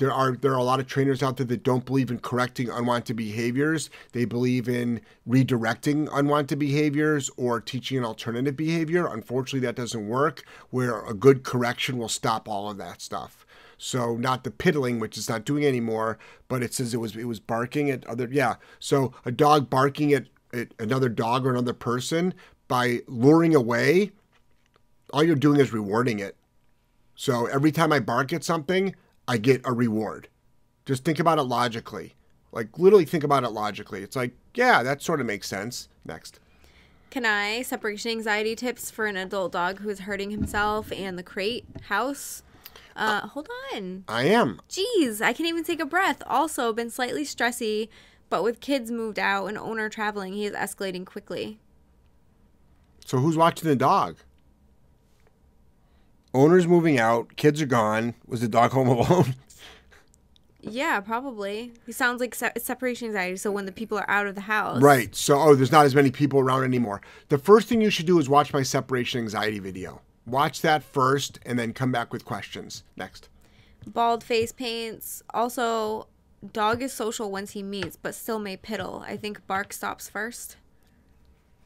there are there are a lot of trainers out there that don't believe in correcting unwanted behaviors. They believe in redirecting unwanted behaviors or teaching an alternative behavior. Unfortunately, that doesn't work. Where a good correction will stop all of that stuff. So not the piddling, which it's not doing anymore, but it says it was it was barking at other yeah. So a dog barking at, at another dog or another person by luring away, all you're doing is rewarding it. So every time I bark at something, I get a reward. Just think about it logically. Like literally think about it logically. It's like, yeah, that sort of makes sense. Next. Can I separation anxiety tips for an adult dog who is hurting himself and the crate house? Uh, hold on. I am. Jeez, I can't even take a breath. Also, been slightly stressy, but with kids moved out and owner traveling, he is escalating quickly. So who's watching the dog? Owner's moving out, kids are gone. Was the dog home alone? Yeah, probably. He sounds like se- separation anxiety. So when the people are out of the house, Right. So, oh, there's not as many people around anymore. The first thing you should do is watch my separation anxiety video. Watch that first and then come back with questions. Next. Bald face paints. Also, dog is social once he meets, but still may piddle. I think bark stops first.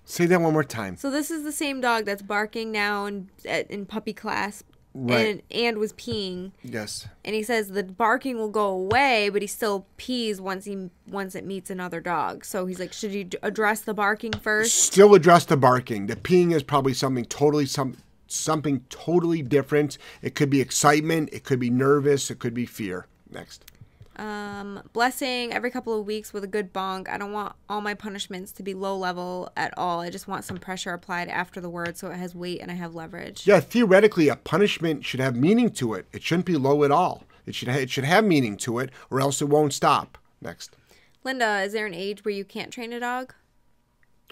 Say that one more time. So this is the same dog that's barking now in in puppy class, Right. and and was peeing. Yes. And he says the barking will go away, but he still pees once he once it meets another dog. So he's like, should you address the barking first? Still address the barking. The peeing is probably something totally some something totally different. It could be excitement, it could be nervous, it could be fear. Next. Um, blessing every couple of weeks with a good bonk. I don't want all my punishments to be low level at all. I just want some pressure applied after the word so it has weight and I have leverage. Yeah, theoretically, a punishment should have meaning to it. It shouldn't be low at all. It should ha- it should have meaning to it, or else it won't stop. Next. Linda, is there an age where you can't train a dog?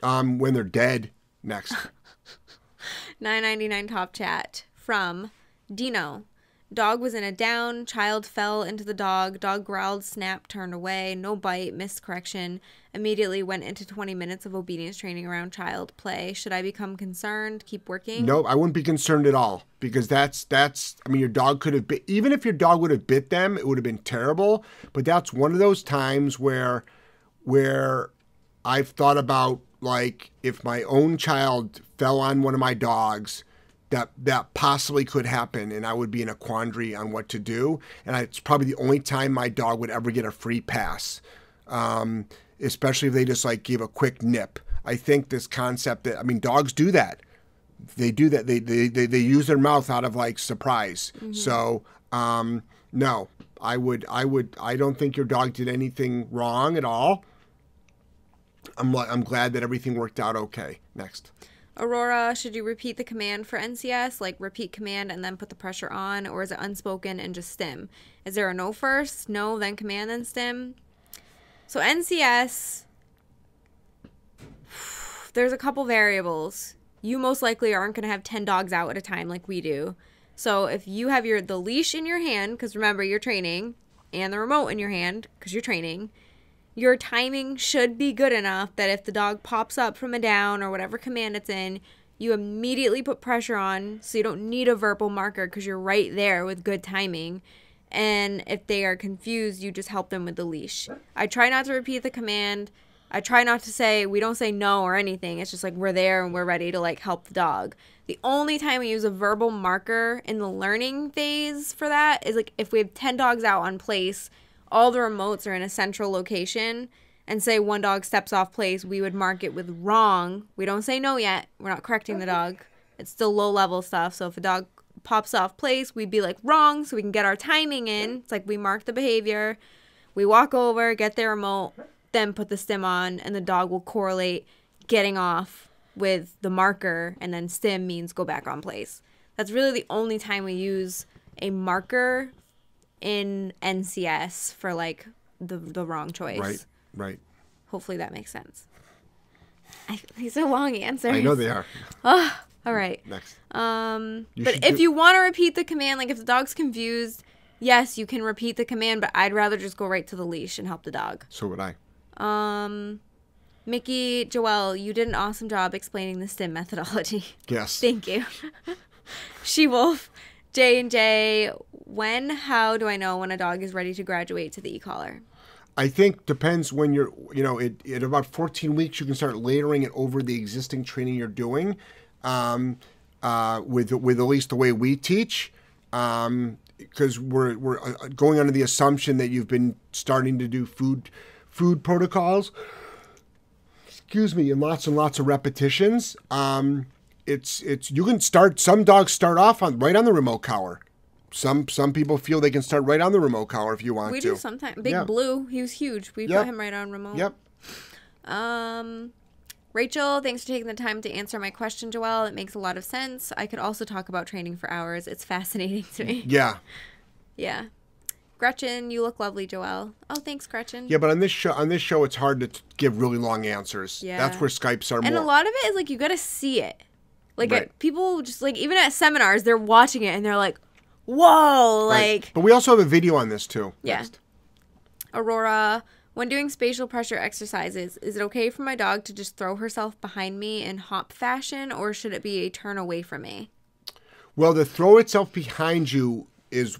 Um, when they're dead. Next. 999 top chat from Dino. Dog was in a down. Child fell into the dog. Dog growled, snapped, turned away. No bite, missed correction. Immediately went into 20 minutes of obedience training around child play. Should I become concerned? Keep working? No, I wouldn't be concerned at all because that's that's. I mean, your dog could have bit. Even if your dog would have bit them, it would have been terrible. But that's one of those times where, where, I've thought about like if my own child fell on one of my dogs, that that possibly could happen, and I would be in a quandary on what to do. And I, it's probably the only time my dog would ever get a free pass. Um, especially if they just like give a quick nip. I think this concept that I mean, dogs do that they do that. They, they they they use their mouth out of like surprise. So um, no, I would I would I don't think your dog did anything wrong at all. I'm I'm glad that everything worked out okay. Next. Aurora, should you repeat the command for NCS, like repeat command and then put the pressure on, or is it unspoken and just stim? Is there a no first, no, then command, then stim? So NCS, there's a couple variables. You most likely aren't going to have 10 dogs out at a time like we do. So if you have your the leash in your hand, because remember you're training, and the remote in your hand, because you're training, your timing should be good enough that if the dog pops up from a down or whatever command it's in, you immediately put pressure on so you don't need a verbal marker because you're right there with good timing. And if they are confused, you just help them with the leash. I try not to repeat the command. I try not to say, we don't say no or anything. It's just like we're there and we're ready to like help the dog. The only time we use a verbal marker in the learning phase for that is like if we have 10 dogs out on place all the remotes are in a central location and say one dog steps off place, we would mark it with wrong. We don't say no yet. We're not correcting the dog. It's still low level stuff. So if a dog pops off place, we'd be like wrong so we can get our timing in. It's like we mark the behavior. We walk over, get their remote, then put the stim on, and the dog will correlate getting off with the marker, and then stim means go back on place. That's really the only time we use a marker in NCS for like the the wrong choice. Right, right. Hopefully that makes sense. I, these are long answers. I know they are. Oh, all right. Next. Um, You but if do- you want to repeat the command, like if the dog's confused, yes, you can repeat the command. But I'd rather just go right to the leash and help the dog. So would I. Um, Mickey, Joelle, you did an awesome job explaining the STEM methodology. Yes. Thank you. she Wolf, J and J. When, how do I know when a dog is ready to graduate to the e-collar? I think depends when you're, you know, it, at about 14 weeks, you can start layering it over the existing training you're doing um, uh, with, with at least the way we teach. Because we're, we're uh, going under the assumption that you've been starting to do food food protocols. Excuse me, and lots and lots of repetitions. Um, it's it's you can start. Some dogs start off on right on the remote collar. Some some people feel they can start right on the remote collar if you want We to. We do sometimes. Big Yeah. Blue, he was huge. We Yep. put him right on remote. Yep. Um, Rachel, thanks for taking the time to answer my question, Joelle. It makes a lot of sense. I could also talk about training for hours. It's fascinating to me. Yeah. Yeah. Gretchen, you look lovely, Joelle. Oh, thanks, Gretchen. Yeah, but on this show, on this show, it's hard to t- give really long answers. Yeah. That's where Skypes are And more. a lot of it is like you got to see it. Like Right. at, people just like even at seminars, they're watching it and they're like, "Whoa!" Right. Like but we also have a video on this too. Yeah. Next. Aurora, when doing spatial pressure exercises, is it okay for my dog to just throw herself behind me in hop fashion, or should it be a turn away from me? Well, the throw itself behind you is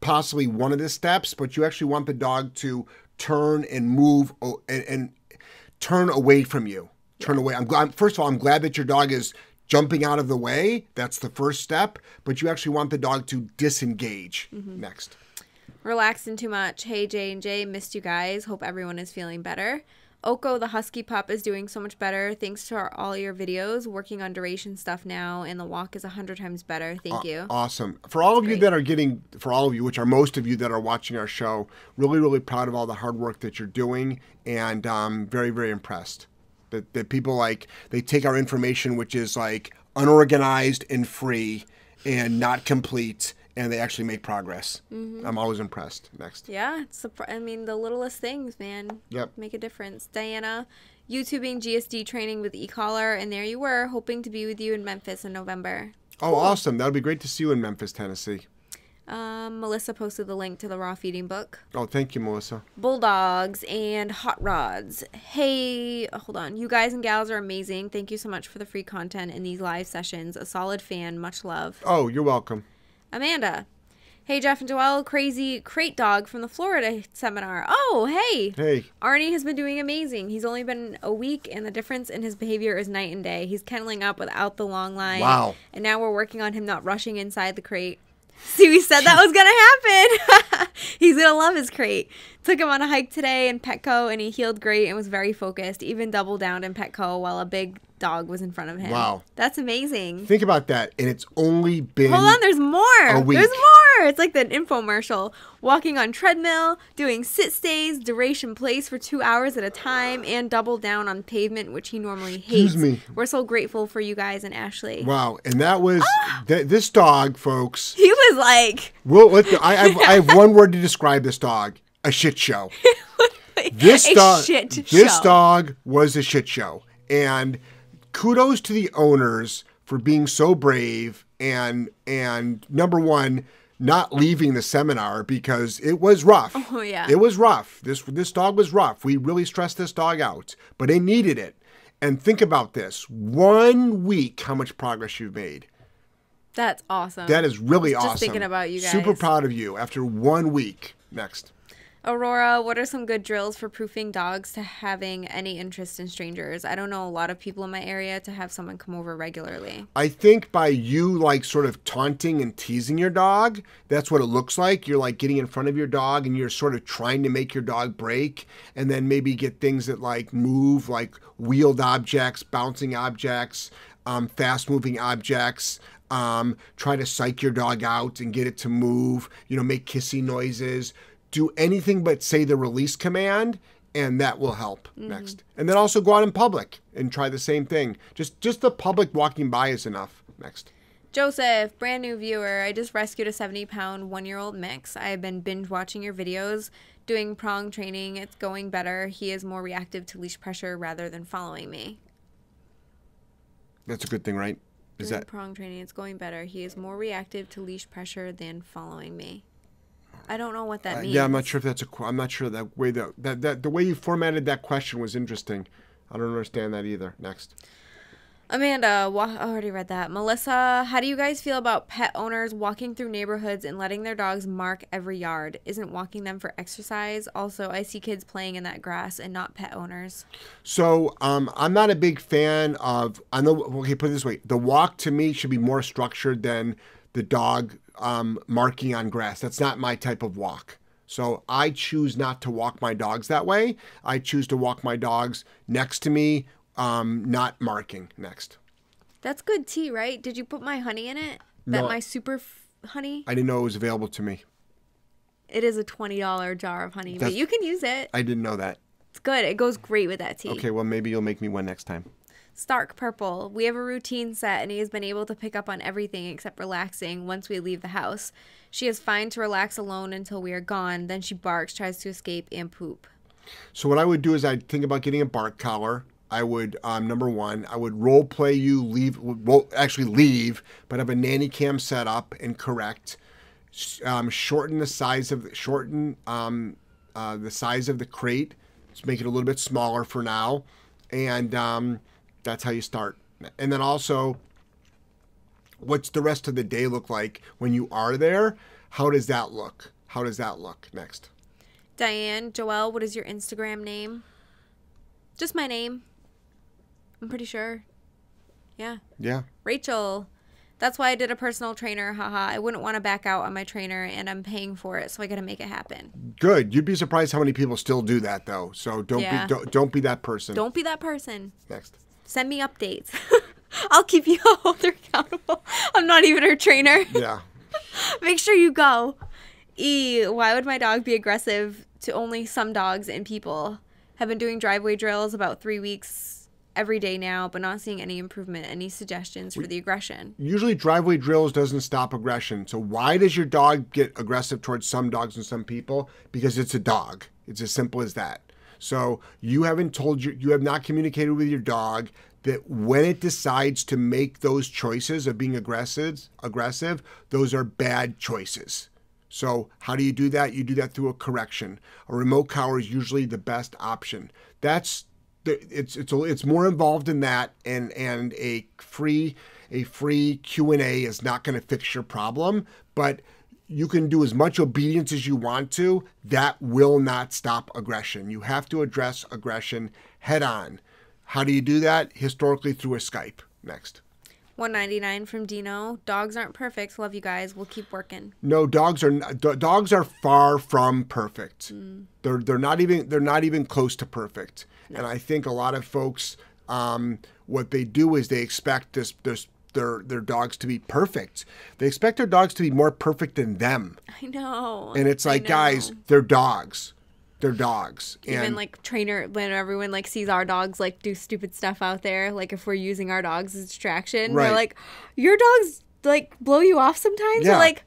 possibly one of the steps, but you actually want the dog to turn and move and, and turn away from you. Turn away. I'm glad. First of all, I'm glad that your dog is jumping out of the way. That's the first step. But you actually want the dog to disengage. Mm-hmm. Next. Relaxing too much. Hey J and J, missed you guys. Hope everyone is feeling better. Oko, the husky pup, is doing so much better thanks to our, all your videos. Working on duration stuff now, and the walk is a hundred times better. Thank you. Awesome. For all of you that are getting, for all of you, which are most of you that are watching our show, really, really proud of all the hard work that you're doing and um, very, very impressed. That, that people like, they take our information, which is like unorganized and free and not complete, and they actually make progress. Mm-hmm. I'm always impressed. Next. Yeah, it's I mean the littlest things, man. Yep. Make a difference. Diana, YouTubing GSD training with e-collar, and there you were, hoping to be with you in Memphis in November. Oh, awesome. That would be great to see you in Memphis, Tennessee. Um, Melissa posted the link to the raw feeding book. Oh, thank you, Melissa. Bulldogs and hot rods. Hey, hold on. You guys and gals are amazing. Thank you so much for the free content in these live sessions. A solid fan. Much love. Oh, you're welcome. Amanda. Hey, Jeff and Joelle. Crazy crate dog from the Florida seminar. Oh, hey. Hey, Arnie has been doing amazing. He's only been a week, and the difference in his behavior is night and day. He's kenneling up without the long line. Wow. And now we're working on him not rushing inside the crate. See, we said that was to happen. He's to love his crate. Took him on a hike today in Petco, and he heeled great and was very focused, even double down in Petco while a big dog was in front of him. Wow. That's amazing. think about that. And it's only been. Hold on, there's more. There's more. It's like the infomercial. Walking on treadmill, doing sit stays, duration place for two hours at a time, and double down on pavement, which he normally hates. Excuse me. We're so grateful for you guys and Ashley. Wow, and that was Ah! th- this dog, folks. He was like, Well, let I, I, have, I have one word to describe this dog: a shit show. This dog, this show. dog was a shit show, and kudos to the owners for being so brave and and number one, not leaving the seminar because it was rough. Oh, yeah. it was rough. This this dog was rough. We really stressed this dog out, but it needed it. And think about this: one week, how much progress you've made. That's awesome. That is really awesome. Just thinking about you guys. Super proud of you after one week. Next. Aurora, what are some good drills for proofing dogs to having any interest in strangers? I don't know a lot of people in my area to have someone come over regularly. I think by you like sort of taunting and teasing your dog, that's what it looks like. You're like getting in front of your dog and you're sort of trying to make your dog break and then maybe get things that like move, like wheeled objects, bouncing objects, um, fast moving objects. Um, try to psych your dog out and get it to move, you know, make kissy noises. Do anything but say the release command and that will help mm-hmm. next. And then also go out in public and try the same thing. Just just the public walking by is enough. Next. Joseph, brand new viewer. I just rescued a 70 pound one year old mix. I have been binge watching your videos, doing prong training. It's going better. He is more reactive to leash pressure rather than following me. That's a good thing, right? Is Doing that prong training, it's going better. He is more reactive to leash pressure than following me. I don't know what that uh, means. yeah? I'm not sure if that's a. I'm not sure that way that that, that the way you formatted that question was interesting. I don't understand that either. Next. Amanda, wa- I already read that. Melissa, how do you guys feel about pet owners walking through neighborhoods and letting their dogs mark every yard? Isn't walking them for exercise? Also, I see kids playing in that grass and not pet owners. So um, I'm not a big fan of. I know. Okay, put it this way: the walk to me should be more structured than the dog um, marking on grass. That's not my type of walk. So I choose not to walk my dogs that way. I choose to walk my dogs next to me, um, not marking next. That's good tea, right? Did you put my honey in it? That No. my super f- honey? I didn't know it was available to me. It is a $20 jar of honey, but you can use it. I didn't know that. It's good. It goes great with that tea. Okay, well maybe you'll make me one next time. Stark Purple. We have a routine set, and he has been able to pick up on everything except relaxing once we leave the house. She is fine to relax alone until we are gone. Then she barks, tries to escape, and poop. So what I would do is I'd think about getting a bark collar. I would um, number one, I would role play you, leave, well, actually leave, but have a nanny cam set up and correct. Um, shorten the size of shorten um, uh, the size of the crate. Let's make it a little bit smaller for now, and um, that's how you start. And then also, what's the rest of the day look like when you are there? How does that look? How does that look next? Diane, Joelle, what is your Instagram name? Just my name. I'm pretty sure. Yeah. Yeah. Rachel. That's why I did a personal trainer. Haha. I wouldn't want to back out on my trainer, and I'm paying for it, so I got to make it happen. Good. You'd be surprised how many people still do that, though. So don't Yeah. be don't, don't be that person. Don't be that person. Next. Send me updates. I'll keep you all accountable. I'm not even her trainer. Yeah. Make sure you go. E, why would my dog be aggressive to only some dogs and people? Have been doing driveway drills about three weeks every day now, but not seeing any improvement. Any suggestions for the aggression? Usually, driveway drills doesn't stop aggression. So why does your dog get aggressive towards some dogs and some people? Because it's a dog. It's as simple as that. So you haven't told your you have not communicated with your dog that when it decides to make those choices of being aggressive, aggressive, those are bad choices. So how do you do that? You do that through a correction. A remote collar is usually the best option. That's it's it's it's more involved in that, and and a free a free Q and A is not going to fix your problem, but you can do as much obedience as you want to. That will not stop aggression. You have to address aggression head on. How do you do that? Historically, through a Skype. Next. 199 from Dino. Dogs aren't perfect. Love you guys. We'll keep working. No, dogs are dogs are far from perfect. They're they're not even they're not even close to perfect. And I think a lot of folks, um, what they do is they expect this this their their dogs to be perfect. They expect their dogs to be more perfect than them. I know. And it's like, guys, they're dogs. They're dogs. even and like trainer when everyone like sees our dogs like do stupid stuff out there, like if we're using our dogs as distraction, Right. they're like, your dogs like blow you off sometimes. Yeah. We're like,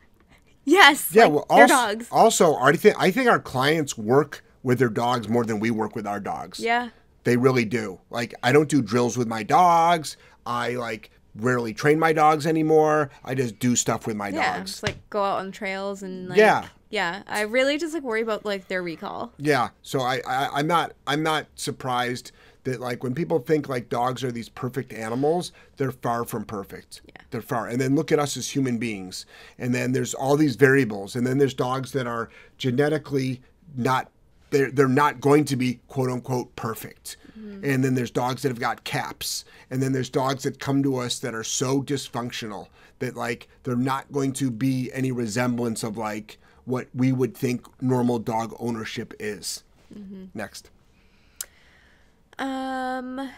yes, yeah, like, well, they're also, dogs. also, I think I think our clients work with their dogs more than we work with our dogs. Yeah, They really do. Like I don't do drills with my dogs. I like rarely train my dogs anymore. I just do stuff with my yeah. dogs. Just like go out on trails and like, Yeah. yeah. I really just like worry about like their recall. Yeah. So I, I I'm not I'm not surprised that like when people think like dogs are these perfect animals, they're far from perfect. Yeah. They're far. And then look at us as human beings. And then there's all these variables. And then there's dogs that are genetically not they're they're not going to be quote unquote perfect. And then there's dogs that have got caps. And then there's dogs that come to us that are so dysfunctional that like they're not going to be any resemblance of like what we would think normal dog ownership is. Next. Um,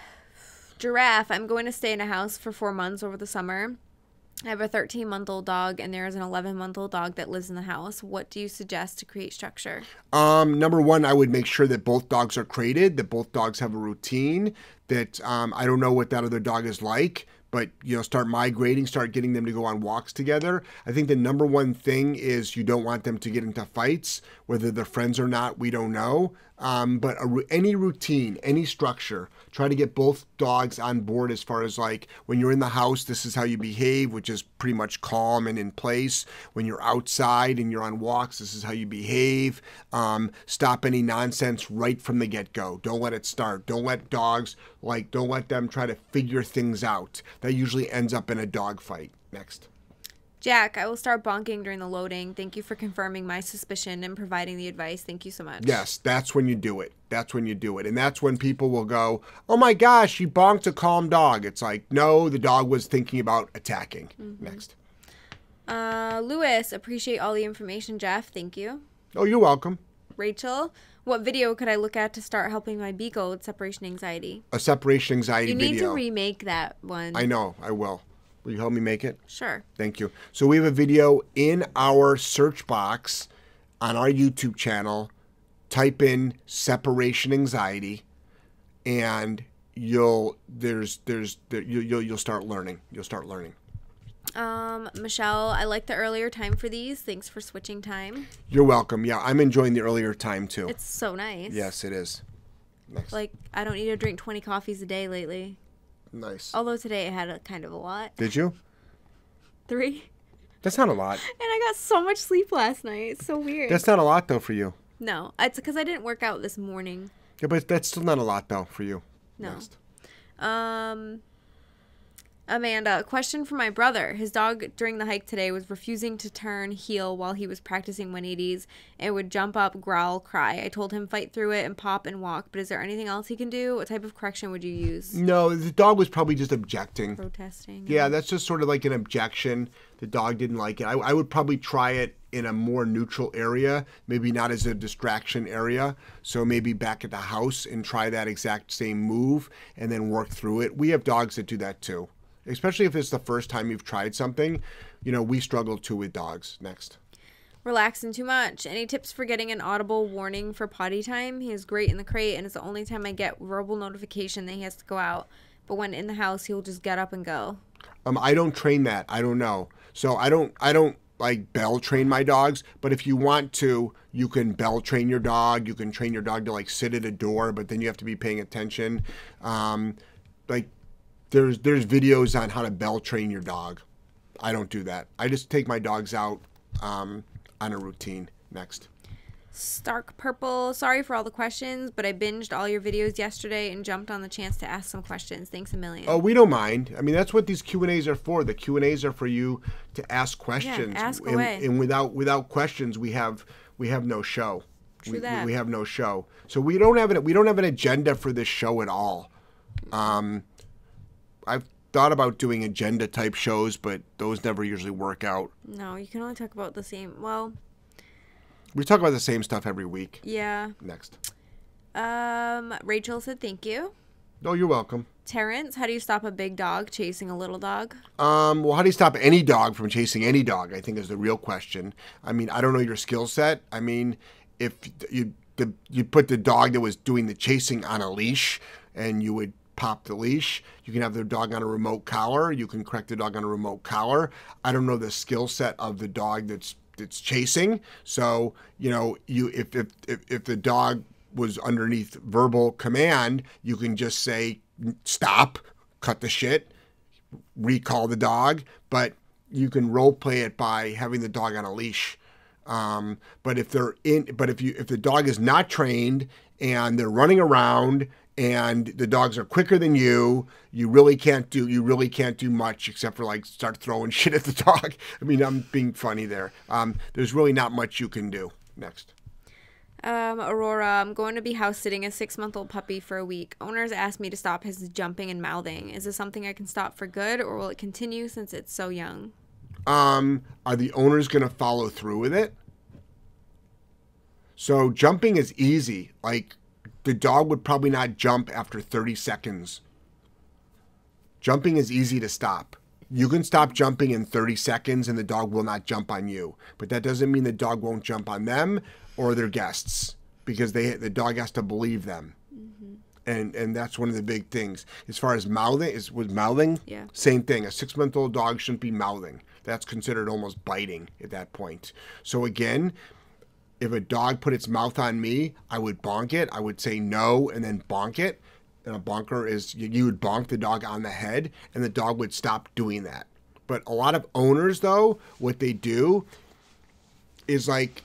giraffe. I'm going to stay in a house for four months over the summer. I have a 13 month old dog, and there is an 11 month old dog that lives in the house. What do you suggest to create structure? Um, number one, I would make sure that both dogs are crated, that both dogs have a routine, that um, I don't know what that other dog is like, but you know, start migrating, start getting them to go on walks together. I think the number one thing is you don't want them to get into fights, whether they're friends or not, we don't know. Um, but a, any routine, any structure, try to get both dogs on board as far as like when you're in the house, this is how you behave, which is pretty much calm and in place. When you're outside and you're on walks, this is how you behave. Um, stop any nonsense right from the get go. Don't let it start. Don't let dogs like, don't let them try to figure things out. That usually ends up in a dog fight. Next. Jack, I will start bonking during the loading. Thank you for confirming my suspicion and providing the advice. Thank you so much. Yes, that's when you do it. That's when you do it. And that's when people will go, oh my gosh, you bonked a calm dog. It's like, no, the dog was thinking about attacking. Next. Uh, Lewis, appreciate all the information, Jeff. Thank you. Oh, you're welcome. Rachel, what video could I look at to start helping my beagle with separation anxiety? A separation anxiety video. You need video. to remake that one. I know, I will. Will you help me make it? Sure. Thank you. So we have a video in our search box on our YouTube channel. Type in separation anxiety, and you'll there's there's there, you, you'll you'll start learning. You'll start learning. Um, Michelle, I like the earlier time for these. Thanks for switching time. You're welcome. Yeah, I'm enjoying the earlier time too. It's so nice. yes, it is. Next. Like I don't need to drink 20 coffees a day lately. Nice. Although today I had a kind of a lot. Did you? Three. That's not a lot. And I got so much sleep last night. It's so weird. That's not a lot though for you. no, it's because I didn't work out this morning. Yeah, but that's still not a lot though for you. No. Next. Um, Amanda, a question for my brother. His dog during the hike today was refusing to turn heel while he was practicing 180s and would jump up, growl, cry. I told him fight through it and pop and walk, but is there anything else he can do? What type of correction would you use? No, the dog was probably just objecting. Protesting. Yeah, that's just sort of like an objection. The dog didn't like it. I, I would probably try it in a more neutral area, maybe not as a distraction area. So maybe back at the house and try that exact same move and then work through it. We have dogs that do that too, especially if it's the first time you've tried something. You know, we struggle too with dogs. Next. Relaxing too much. Any tips for getting an audible warning for potty time? He is great in the crate and it's the only time I get verbal notification that he has to go out. But when in the house, he'll just get up and go. Um, I don't train that. I don't know. So I don't. I don't like bell train my dogs. But if you want to, you can bell train your dog. You can train your dog to like sit at a door, but then you have to be paying attention. Um, like there's there's videos on how to bell train your dog. I don't do that. I just take my dogs out um, on a routine. Next. Stark Purple, sorry for all the questions, but I binged all your videos yesterday and jumped on the chance to ask some questions. Thanks a million. Oh, we don't mind. I mean, that's what these Q and A's are for. The Q and A's are for you to ask questions. Yeah, ask and, away. and without without questions, we have we have no show. True we, that. we have no show. So we don't have an we don't have an agenda for this show at all. Um, I've thought about doing agenda type shows, but those never usually work out. No, you can only talk about the same. Well, We talk about the same stuff every week. yeah. Next. Um, Rachel said thank you. Oh, you're welcome. Terrence, how do you stop a big dog chasing a little dog? Um, well, how do you stop any dog from chasing any dog? I think is the real question. I mean, I don't know your skill set. I mean, if you the, you put the dog that was doing the chasing on a leash, and you would pop the leash. You can have the dog on a remote collar. You can correct the dog on a remote collar. I don't know the skill set of the dog that's that's chasing. So you know, you if if if, if the dog was underneath verbal command, you can just say stop, cut the shit, recall the dog, but you can role play it by having the dog on a leash. Um, but if they're in, but if you if the dog is not trained and they're running around and the dogs are quicker than you, you really can't do you really can't do much except for like start throwing shit at the dog. I mean, I'm being funny there. Um, there's really not much you can do. Next. Um, Aurora, I'm going to be house sitting a six month old puppy for a week. Owners asked me to stop his jumping and mouthing. Is this something I can stop for good or will it continue since it's so young? Um, are the owners going to follow through with it? So jumping is easy. Like the dog would probably not jump after 30 seconds. Jumping is easy to stop. You can stop jumping in 30 seconds and the dog will not jump on you. But that doesn't mean the dog won't jump on them or their guests because they the dog has to believe them. Mm-hmm. And and that's one of the big things. As far as mouthing is with mouthing, yeah. same thing. A 6-month-old dog shouldn't be mouthing. That's considered almost biting at that point. So again, if a dog put its mouth on me, I would bonk it. I would say no and then bonk it. And a bonker is you would bonk the dog on the head and the dog would stop doing that. But a lot of owners though, what they do is like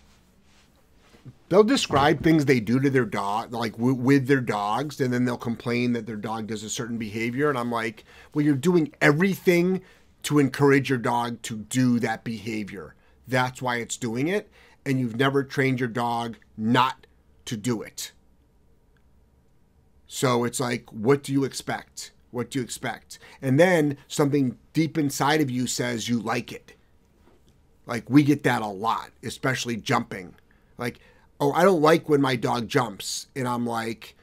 they'll describe things they do to their dog like with their dogs and then they'll complain that their dog does a certain behavior and i'm like well you're doing everything to encourage your dog to do that behavior that's why it's doing it and you've never trained your dog not to do it so it's like what do you expect what do you expect and then something deep inside of you says you like it like we get that a lot especially jumping like oh, I don't like when my dog jumps. And I'm like,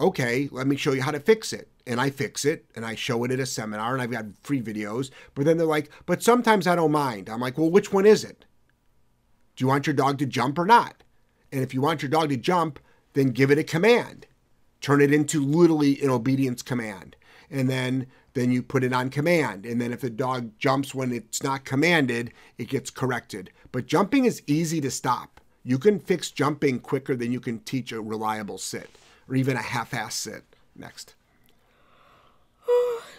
okay, let me show you how to fix it. And I fix it and I show it at a seminar and I've got free videos. But then they're like, but sometimes I don't mind. I'm like, well, which one is it? Do you want your dog to jump or not? And if you want your dog to jump, then give it a command. Turn it into literally an obedience command. And then then you put it on command. And then if the dog jumps when it's not commanded, it gets corrected. But jumping is easy to stop. You can fix jumping quicker than you can teach a reliable sit or even a half-ass sit. Next.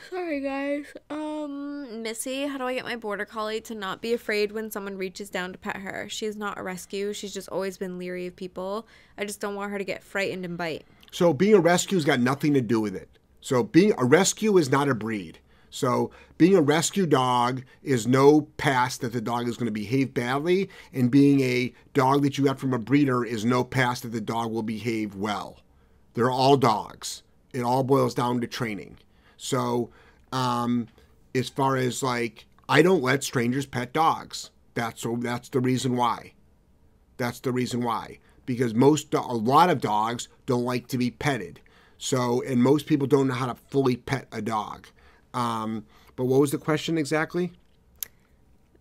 Sorry, guys. Um, Missy, how do I get my border collie to not be afraid when someone reaches down to pet her? She's not a rescue. She's just always been leery of people. I just don't want her to get frightened and bite. So being a rescue's got nothing to do with it. So being a rescue is not a breed. So being a rescue dog is no pass that the dog is going to behave badly, and being a dog that you got from a breeder is no pass that the dog will behave well. They're all dogs. It all boils down to training. So, um, as far as like, I don't let strangers pet dogs. That's. That's the reason why. That's the reason why. Because most, a lot of dogs don't like to be petted. So, and most people don't know how to fully pet a dog. Um, but what was the question exactly?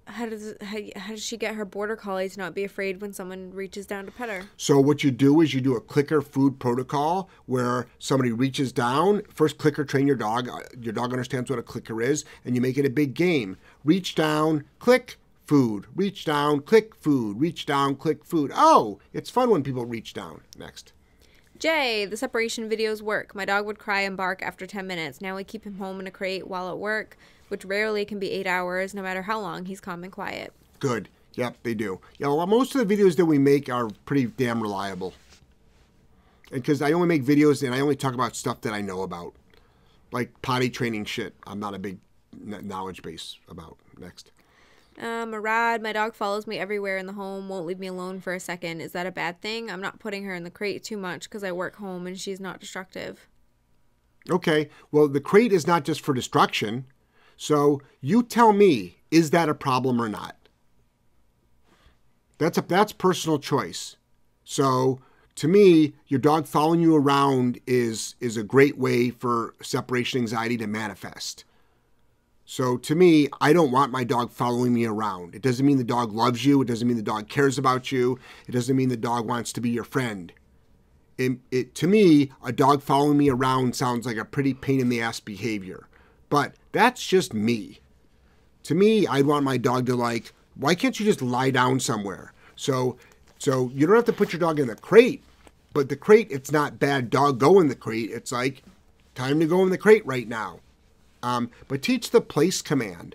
How does how, how does she get her border collie to not be afraid when someone reaches down to pet her? So what you do is you do a clicker food protocol where somebody reaches down. First clicker train your dog. Uh, your dog understands what a clicker is, and you make it a big game. Reach down, click food. Reach down, click food. Reach down, click food. Oh, it's fun when people reach down. Next. Jay, the separation videos work. My dog would cry and bark after 10 minutes. Now we keep him home in a crate while at work, which rarely can be eight hours, no matter how long he's calm and quiet. Good. Yep, they do. Yeah, well, most of the videos that we make are pretty damn reliable. Because I only make videos and I only talk about stuff that I know about. Like potty training shit, I'm not a big knowledge base about. Next. Uh, Marad, my dog follows me everywhere in the home, won't leave me alone for a second. Is that a bad thing? I'm not putting her in the crate too much because I work home and she's not destructive. Okay, well, the crate is not just for destruction. So you tell me, is that a problem or not? That's a that's personal choice. So to me, your dog following you around is is a great way for separation anxiety to manifest. So to me, I don't want my dog following me around. It doesn't mean the dog loves you. It doesn't mean the dog cares about you. It doesn't mean the dog wants to be your friend. It, it to me, a dog following me around sounds like a pretty pain in the ass behavior. But that's just me. To me, I'd want my dog to like, why can't you just lie down somewhere? So so you don't have to put your dog in the crate, but the crate, it's not bad dog go in the crate. It's like time to go in the crate right now. Um, but teach the place command.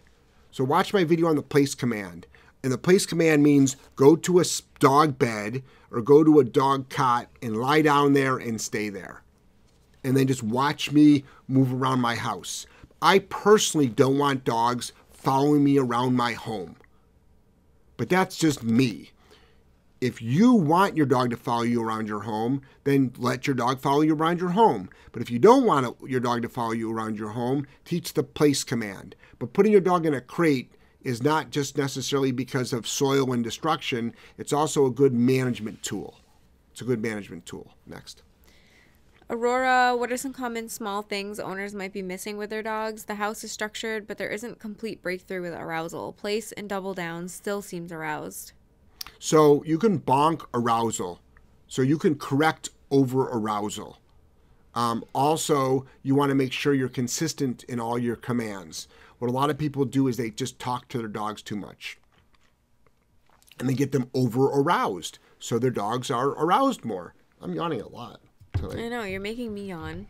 So watch my video on the place command. And the place command means go to a dog bed or go to a dog cot and lie down there and stay there. And then just watch me move around my house. I personally don't want dogs following me around my home. But that's just me if you want your dog to follow you around your home, then let your dog follow you around your home. But if you don't want your dog to follow you around your home, teach the place command. But putting your dog in a crate is not just necessarily because of soil and destruction, it's also a good management tool. It's a good management tool. Next. Aurora, what are some common small things owners might be missing with their dogs? The house is structured, but there isn't complete breakthrough with arousal. Place and double down still seems aroused. So you can bonk arousal. So you can correct over arousal. Um, also, you want to make sure you're consistent in all your commands. What a lot of people do is they just talk to their dogs too much. And they get them over aroused. So their dogs are aroused more. I'm yawning a lot. Tonight. I know, you're making me yawn.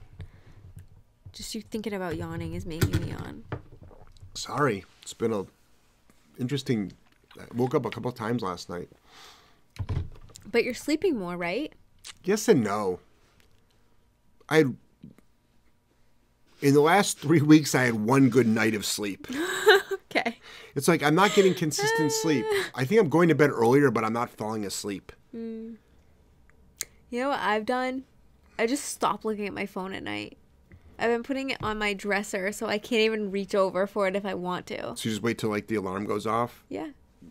Just you thinking about yawning is making me yawn. Sorry. It's been a interesting I woke up a couple times last night. But you're sleeping more, right? Yes and no. I in the last three weeks I had one good night of sleep. okay. It's like I'm not getting consistent sleep. I think I'm going to bed earlier, but I'm not falling asleep. Mm. You know what I've done? I just stopped looking at my phone at night. I've been putting it on my dresser so I can't even reach over for it if I want to. So you just wait till like the alarm goes off? Yeah.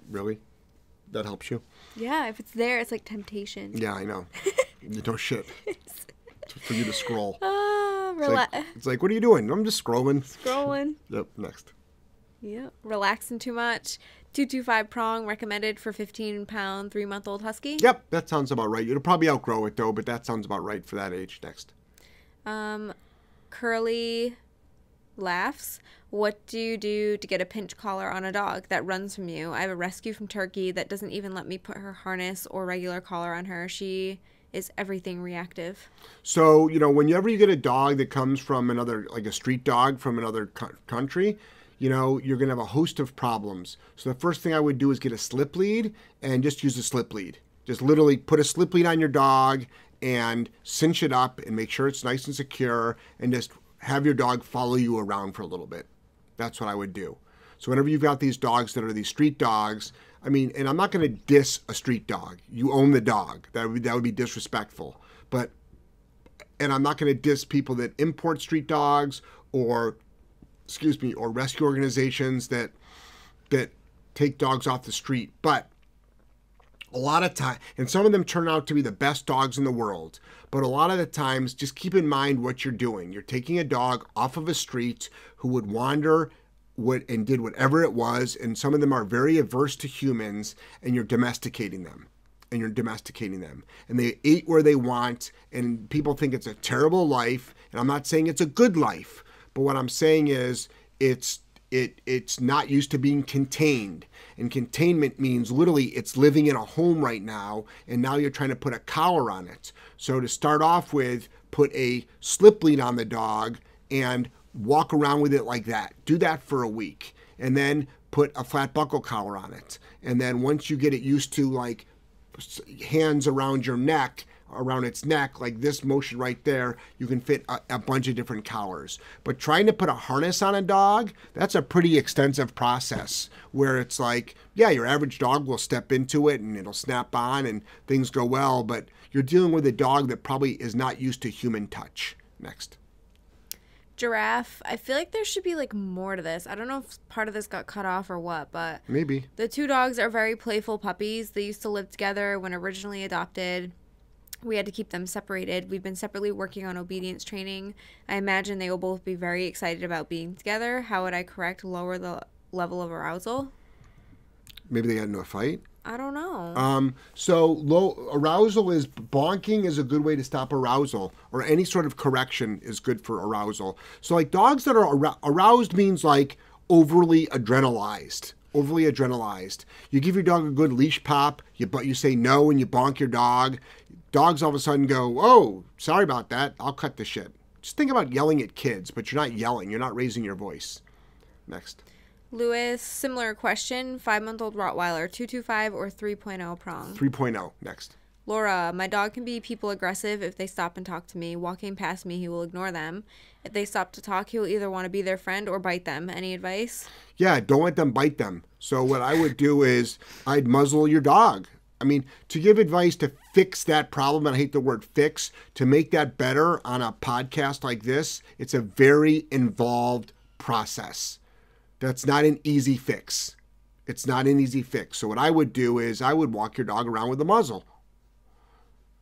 Really? That helps you? Yeah, if it's there, it's like temptation. Yeah, I know. don't shit. for you to scroll. Ah, uh, rela- it's, like, it's like, what are you doing? I'm just scrolling. Scrolling. Yep, next. Yep, relaxing too much. 225 prong recommended for 15 pound, three month old husky. Yep, that sounds about right. You'll probably outgrow it though, but that sounds about right for that age. Next. Um, curly laughs. What do you do to get a pinch collar on a dog that runs from you? I have a rescue from Turkey that doesn't even let me put her harness or regular collar on her. She is everything reactive. So, you know, whenever you get a dog that comes from another, like a street dog from another co- country, you know, you're going to have a host of problems. So, the first thing I would do is get a slip lead and just use a slip lead. Just literally put a slip lead on your dog and cinch it up and make sure it's nice and secure and just have your dog follow you around for a little bit. That's what I would do. So whenever you've got these dogs that are these street dogs, I mean, and I'm not going to diss a street dog. You own the dog. That would that would be disrespectful. But and I'm not going to diss people that import street dogs or excuse me, or rescue organizations that that take dogs off the street. But a lot of time and some of them turn out to be the best dogs in the world. But a lot of the times just keep in mind what you're doing. You're taking a dog off of a street who would wander what and did whatever it was and some of them are very averse to humans and you're domesticating them and you're domesticating them. And they eat where they want and people think it's a terrible life and i'm not saying it's a good life but what i'm saying is it's it it's not used to being contained. And containment means literally it's living in a home right now and now you're trying to put a collar on it. So to start off with put a slip lead on the dog and walk around with it like that. Do that for a week and then put a flat buckle collar on it. And then once you get it used to like hands around your neck around its neck, like this motion right there, you can fit a, a, bunch of different collars. But trying to put a harness on a dog, that's a pretty extensive process where it's like, yeah, your average dog will step into it and it'll snap on and things go well, but you're dealing with a dog that probably is not used to human touch. Next. Giraffe. I feel like there should be like more to this. I don't know if part of this got cut off or what, but maybe. The two dogs are very playful puppies. They used to live together when originally adopted we had to keep them separated. We've been separately working on obedience training. I imagine they will both be very excited about being together. How would I correct lower the level of arousal? Maybe they got into a fight. I don't know. Um, so low arousal is bonking is a good way to stop arousal, or any sort of correction is good for arousal. So like dogs that are arou- aroused means like overly adrenalized. Overly adrenalized. You give your dog a good leash pop, you but you say no and you bonk your dog. Dogs all of a sudden go, "Oh, sorry about that. I'll cut the shit." Just think about yelling at kids, but you're not yelling. You're not raising your voice. Next. Lewis, similar question. Five month old Rottweiler, 225 or 3.0 prong. 3.0. Next. Laura, my dog can be people aggressive if they stop and talk to me. Walking past me, he will ignore them. If they stop to talk, he will either want to be their friend or bite them. Any advice? Yeah, don't let them bite them. So what I would do is I'd muzzle your dog. I mean, to give advice to fix that problem, and I hate the word fix, to make that better on a podcast like this, it's a very involved process. That's not an easy fix. It's not an easy fix. So what I would do is I would walk your dog around with a muzzle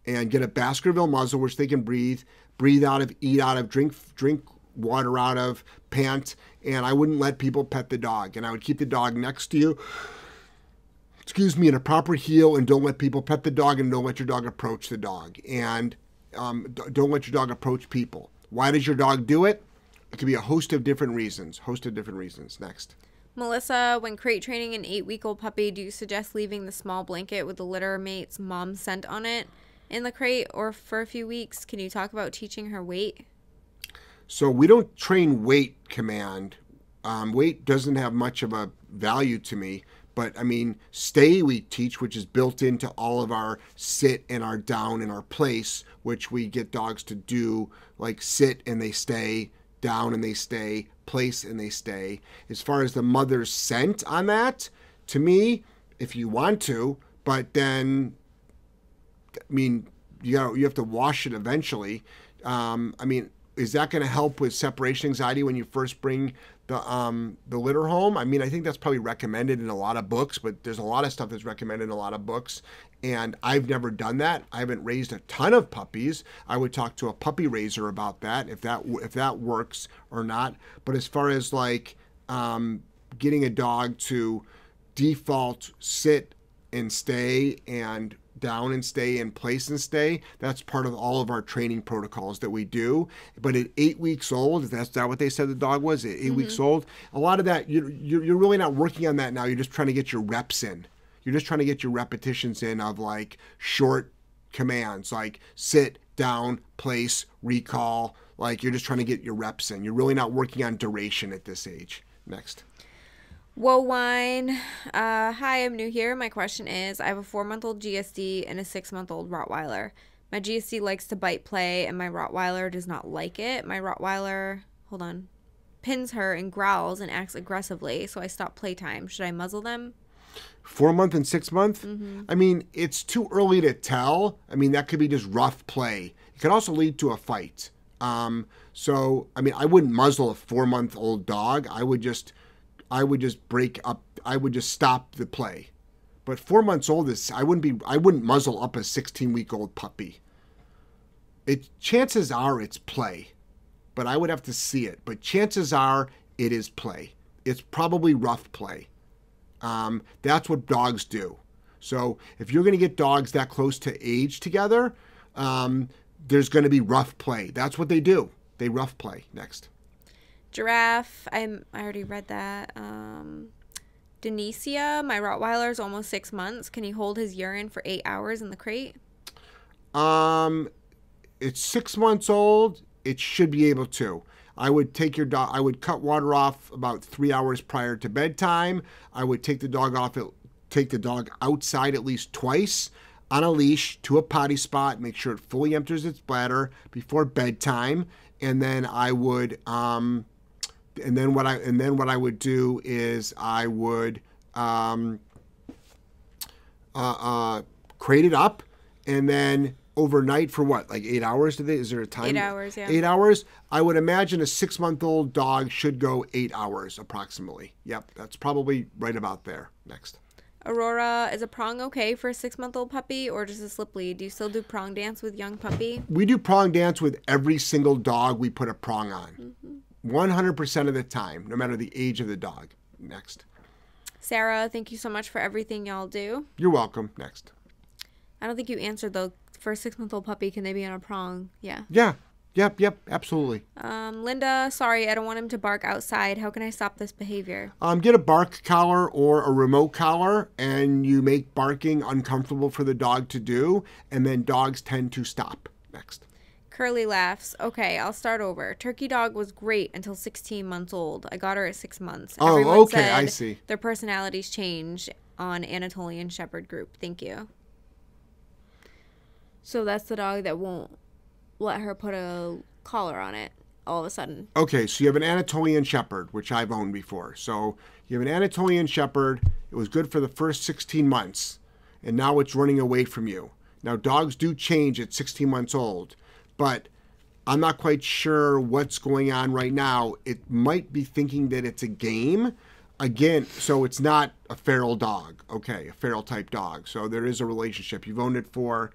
and get a Baskerville muzzle which they can breathe, breathe out of, eat out of, drink drink water out of, pant, and I wouldn't let people pet the dog. And I would keep the dog next to you. Excuse me, in a proper heel, and don't let people pet the dog, and don't let your dog approach the dog, and um, don't let your dog approach people. Why does your dog do it? It could be a host of different reasons. Host of different reasons. Next. Melissa, when crate training an eight week old puppy, do you suggest leaving the small blanket with the litter mate's mom scent on it in the crate or for a few weeks? Can you talk about teaching her wait? So we don't train wait command. Um, wait doesn't have much of a value to me. But I mean, stay we teach, which is built into all of our sit and our down and our place, which we get dogs to do like sit and they stay, down and they stay, place and they stay. As far as the mother's scent on that, to me, if you want to, but then I mean, you got you have to wash it eventually. Um, I mean, is that going to help with separation anxiety when you first bring the um, the litter home? I mean, I think that's probably recommended in a lot of books, but there's a lot of stuff that's recommended in a lot of books, and I've never done that. I haven't raised a ton of puppies. I would talk to a puppy raiser about that if that if that works or not. But as far as like um, getting a dog to default sit and stay and down and stay in place and stay. That's part of all of our training protocols that we do. But at eight weeks old, if that's not what they said the dog was, at 8 Mm-hmm. weeks old, a lot of that, you're, you're you're really not working on that now. You're just trying to get your reps in. You're just trying to get your repetitions in of like short commands like sit, down, place, recall. Like you're just trying to get your reps in. You're really not working on duration at this age. Next. Whoa, wine. Uh, hi, I'm new here. My question is I have a four month old GSD and a six month old Rottweiler. My GSD likes to bite play, and my Rottweiler does not like it. My Rottweiler, hold on, pins her and growls and acts aggressively, so I stop playtime. Should I muzzle them? four month and six month i mean it's too early to tell i mean that could be just rough play it could also lead to a fight um, so i mean i wouldn't muzzle a four month old dog i would just i would just break up i would just stop the play but four months old is i wouldn't be i wouldn't muzzle up a 16 week old puppy it chances are it's play but i would have to see it but chances are it is play it's probably rough play um, that's what dogs do. So if you're going to get dogs that close to age together, um, there's going to be rough play. That's what they do. They rough play. Next. Giraffe, I'm, I already read that. Um, Denicia, my Rottweiler is almost six months. Can he hold his urine for eight hours in the crate? Um, it's six months old. It should be able to. I would take your dog. I would cut water off about three hours prior to bedtime. I would take the dog off. It, take the dog outside at least twice on a leash to a potty spot. Make sure it fully empties its bladder before bedtime, and then I would. Um, and then what I and then what I would do is I would um, uh, uh, crate it up, and then overnight for what, like eight hours? Do they? Is there a time? Eight hours, yeah. Eight hours. I would imagine a six-month-old dog should go eight hours approximately. Yep, that's probably right about there. Next. Aurora, is a prong okay for a six month old puppy or just a slip lead? Do you still do prong dance with young puppy? We do prong dance with every single dog we put a prong on. 100% of the time, no matter the age of the dog. Next. Sarah, thank you so much for everything y'all do. You're welcome. Next. I don't think you answered though. For a six month old puppy, can they be on a prong? Yeah. Yeah. Yep. Yep. Absolutely. Um, Linda, sorry, I don't want him to bark outside. How can I stop this behavior? Um, get a bark collar or a remote collar, and you make barking uncomfortable for the dog to do, and then dogs tend to stop. Next. Curly laughs. Okay, I'll start over. Turkey dog was great until 16 months old. I got her at six months. Oh, Everyone okay, I see. Their personalities change on Anatolian Shepherd group. Thank you. So that's the dog that won't let her put a collar on it all of a sudden. Okay, so you have an Anatolian Shepherd, which I've owned before. So you have an Anatolian Shepherd. It was good for the first 16 months, and now it's running away from you. Now, dogs do change at 16 months old, but I'm not quite sure what's going on right now. It might be thinking that it's a game. Again, so it's not a feral dog, okay, a feral type dog. So there is a relationship. You've owned it for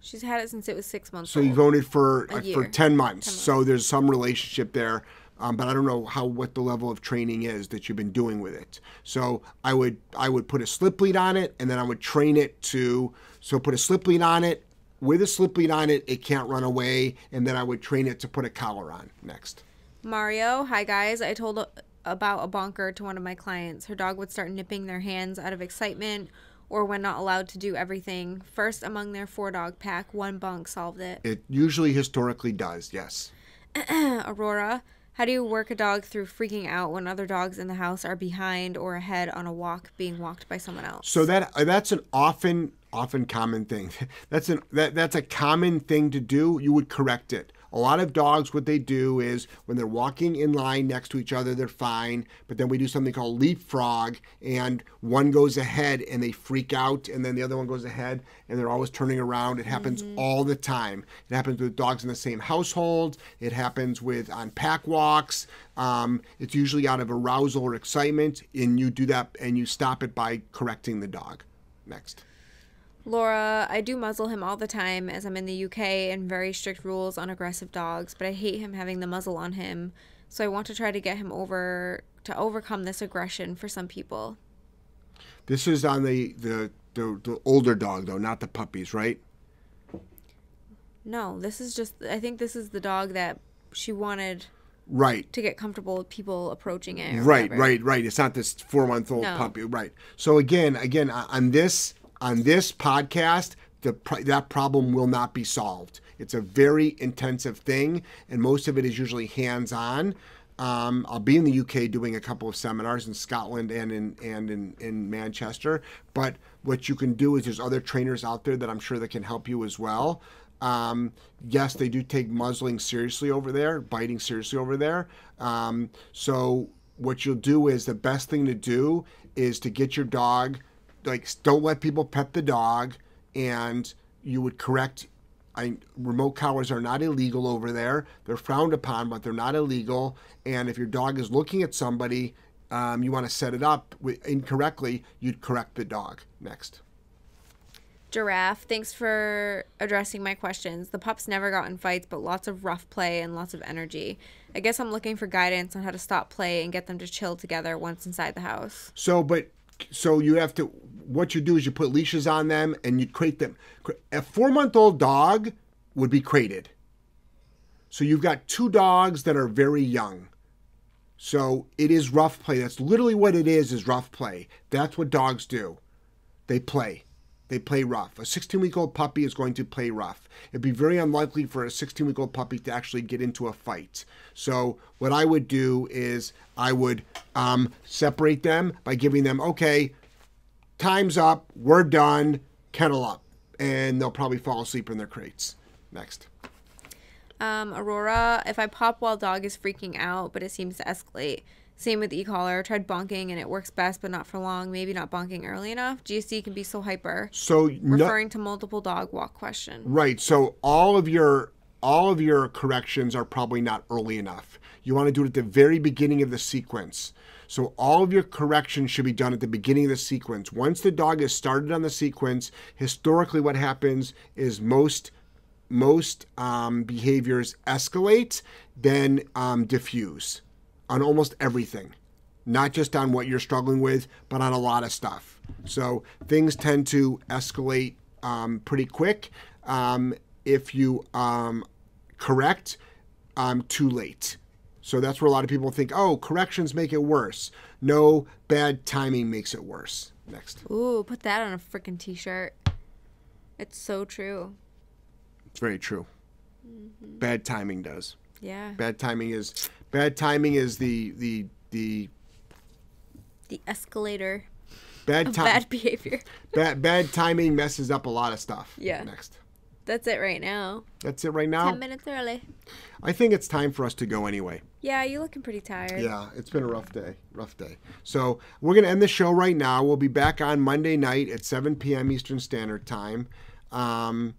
She's had it since it was six months so old. you've owned it for uh, for year. 10 months. So there's some relationship there. Um, but I don't know how what the level of training is that you've been doing with it. So I would I would put a slip lead on it and then I would train it to so put a slip lead on it. With a slip lead on it, it can't run away, and then I would train it to put a collar on next. Mario, hi guys. I told about a bonker to one of my clients. Her dog would start nipping their hands out of excitement or when not allowed to do everything. First among their four dog pack, one bonk solved it. It usually historically does, yes. Aurora, how do you work a dog through freaking out when other dogs in the house are behind or ahead on a walk being walked by someone else? So that uh, that's an often often common thing. That's an that that's a common thing to do. You would correct it. A lot of dogs, what they do is when they're walking in line next to each other, they're fine. But then we do something called leapfrog, and one goes ahead and they freak out, and then the other one goes ahead, and they're always turning around. It happens all the time. It happens with dogs in the same household. It happens with on pack walks. Um, it's usually out of arousal or excitement, and you do that and you stop it by correcting the dog. Next. Laura, I do muzzle him all the time as I'm in the UK and very strict rules on aggressive dogs, but I hate him having the muzzle on him. So I want to try to get him over to overcome this aggression for some people. This is on the, the, the, the older dog, though, not the puppies, right? No, this is just I think this is the dog that she wanted Right. to get comfortable with people approaching it. Right, whatever. right, right. It's not this four month old No. puppy, right? So again, again, on this on this podcast, the that problem will not be solved. It's a very intensive thing, and most of it is usually hands on. Um, I'll be in the UK doing a couple of seminars in Scotland and in and in, in Manchester. But what you can do is there's other trainers out there that I'm sure that can help you as well. Um, yes, they do take muzzling seriously over there, biting seriously over there. Um, so what you'll do is the best thing to do is to get your dog, like don't let people pet the dog, and you would correct. I, remote collars are not illegal over there. They're frowned upon, but they're not illegal. And if your dog is looking at somebody, um, you want to set it up incorrectly, you'd correct the dog. Next. Giraffe, thanks for addressing my questions. The pups never got in fights, but lots of rough play and lots of energy. I guess I'm looking for guidance on how to stop play and get them to chill together once inside the house. So, but so you have to. What you do is you put leashes on them and you crate them. A four-month-old dog would be crated. So you've got two dogs that are very young. So it is rough play. That's literally what it is. Is rough play. That's what dogs do. They play. They play rough. A 16 week old puppy is going to play rough. It'd be very unlikely for a 16 week old puppy to actually get into a fight. So, what I would do is I would um, separate them by giving them, okay, time's up, we're done, kennel up. And they'll probably fall asleep in their crates. Next. Um, Aurora, if I pop while dog is freaking out, but it seems to escalate. Same with e-collar. Tried bonking and it works best, but not for long. Maybe not bonking early enough. GSD can be so hyper. So, no, Referring to multiple dog walk question. Right. So all of your all of your corrections are probably not early enough. You want to do it at the very beginning of the sequence. So all of your corrections should be done at the beginning of the sequence. Once the dog is started on the sequence, historically what happens is most most um, behaviors escalate, then um, diffuse on almost everything, not just on what you're struggling with, but on a lot of stuff. So things tend to escalate um, pretty quick um, if you um, correct um, too late. So that's where a lot of people think, oh, corrections make it worse. No, bad timing makes it worse. Next. Ooh, put that on a freaking t-shirt. It's so true. It's very true. Mm-hmm. Bad timing does. Yeah. Bad timing is bad timing is the the the The escalator bad time bad behavior. bad bad timing messes up a lot of stuff. Yeah. Next. That's it right now. That's it right now. Ten minutes early. I think it's time for us to go anyway. Yeah, you're looking pretty tired. Yeah, it's been a rough day. Rough day. So we're going to end the show right now. We'll be back on Monday night at 7 p.m. Eastern Standard Time. Um,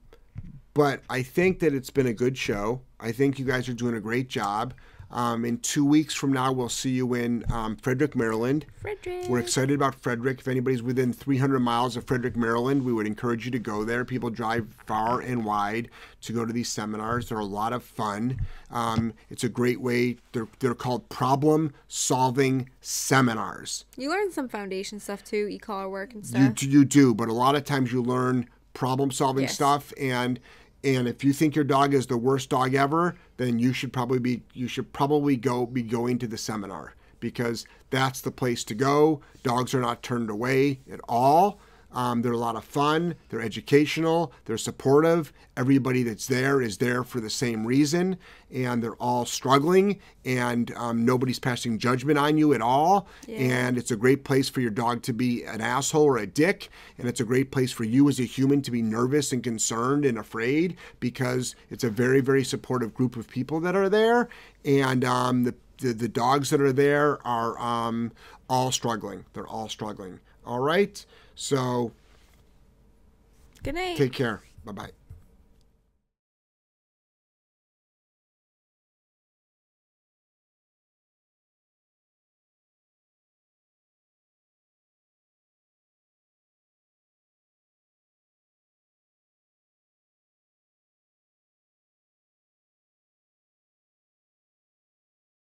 but I think that it's been a good show. I think you guys are doing a great job. Um, in two weeks from now, we'll see you in um, Frederick, Maryland. Frederick. We're excited about Frederick. If anybody's within 300 miles of Frederick, Maryland, we would encourage you to go there. People drive far and wide to go to these seminars. They're a lot of fun. Um, it's a great way. They're, they're called problem solving seminars. You learn some foundation stuff too, e-collar work and stuff. d- you do, but a lot of times you learn problem solving Yes. stuff and and if you think your dog is the worst dog ever, then you should probably be you should probably go be going to the seminar because that's the place to go. Dogs are not turned away at all. Um, they're a lot of fun. They're educational. They're supportive. Everybody that's there is there for the same reason, and they're all struggling. And um, nobody's passing judgment on you at all. And it's a great place for your dog to be an asshole or a dick, and it's a great place for you as a human to be nervous and concerned and afraid because it's a very, very supportive group of people that are there, and um, the, the the dogs that are there are um, all struggling. They're all struggling. All right, so Good night. take care. Bye bye.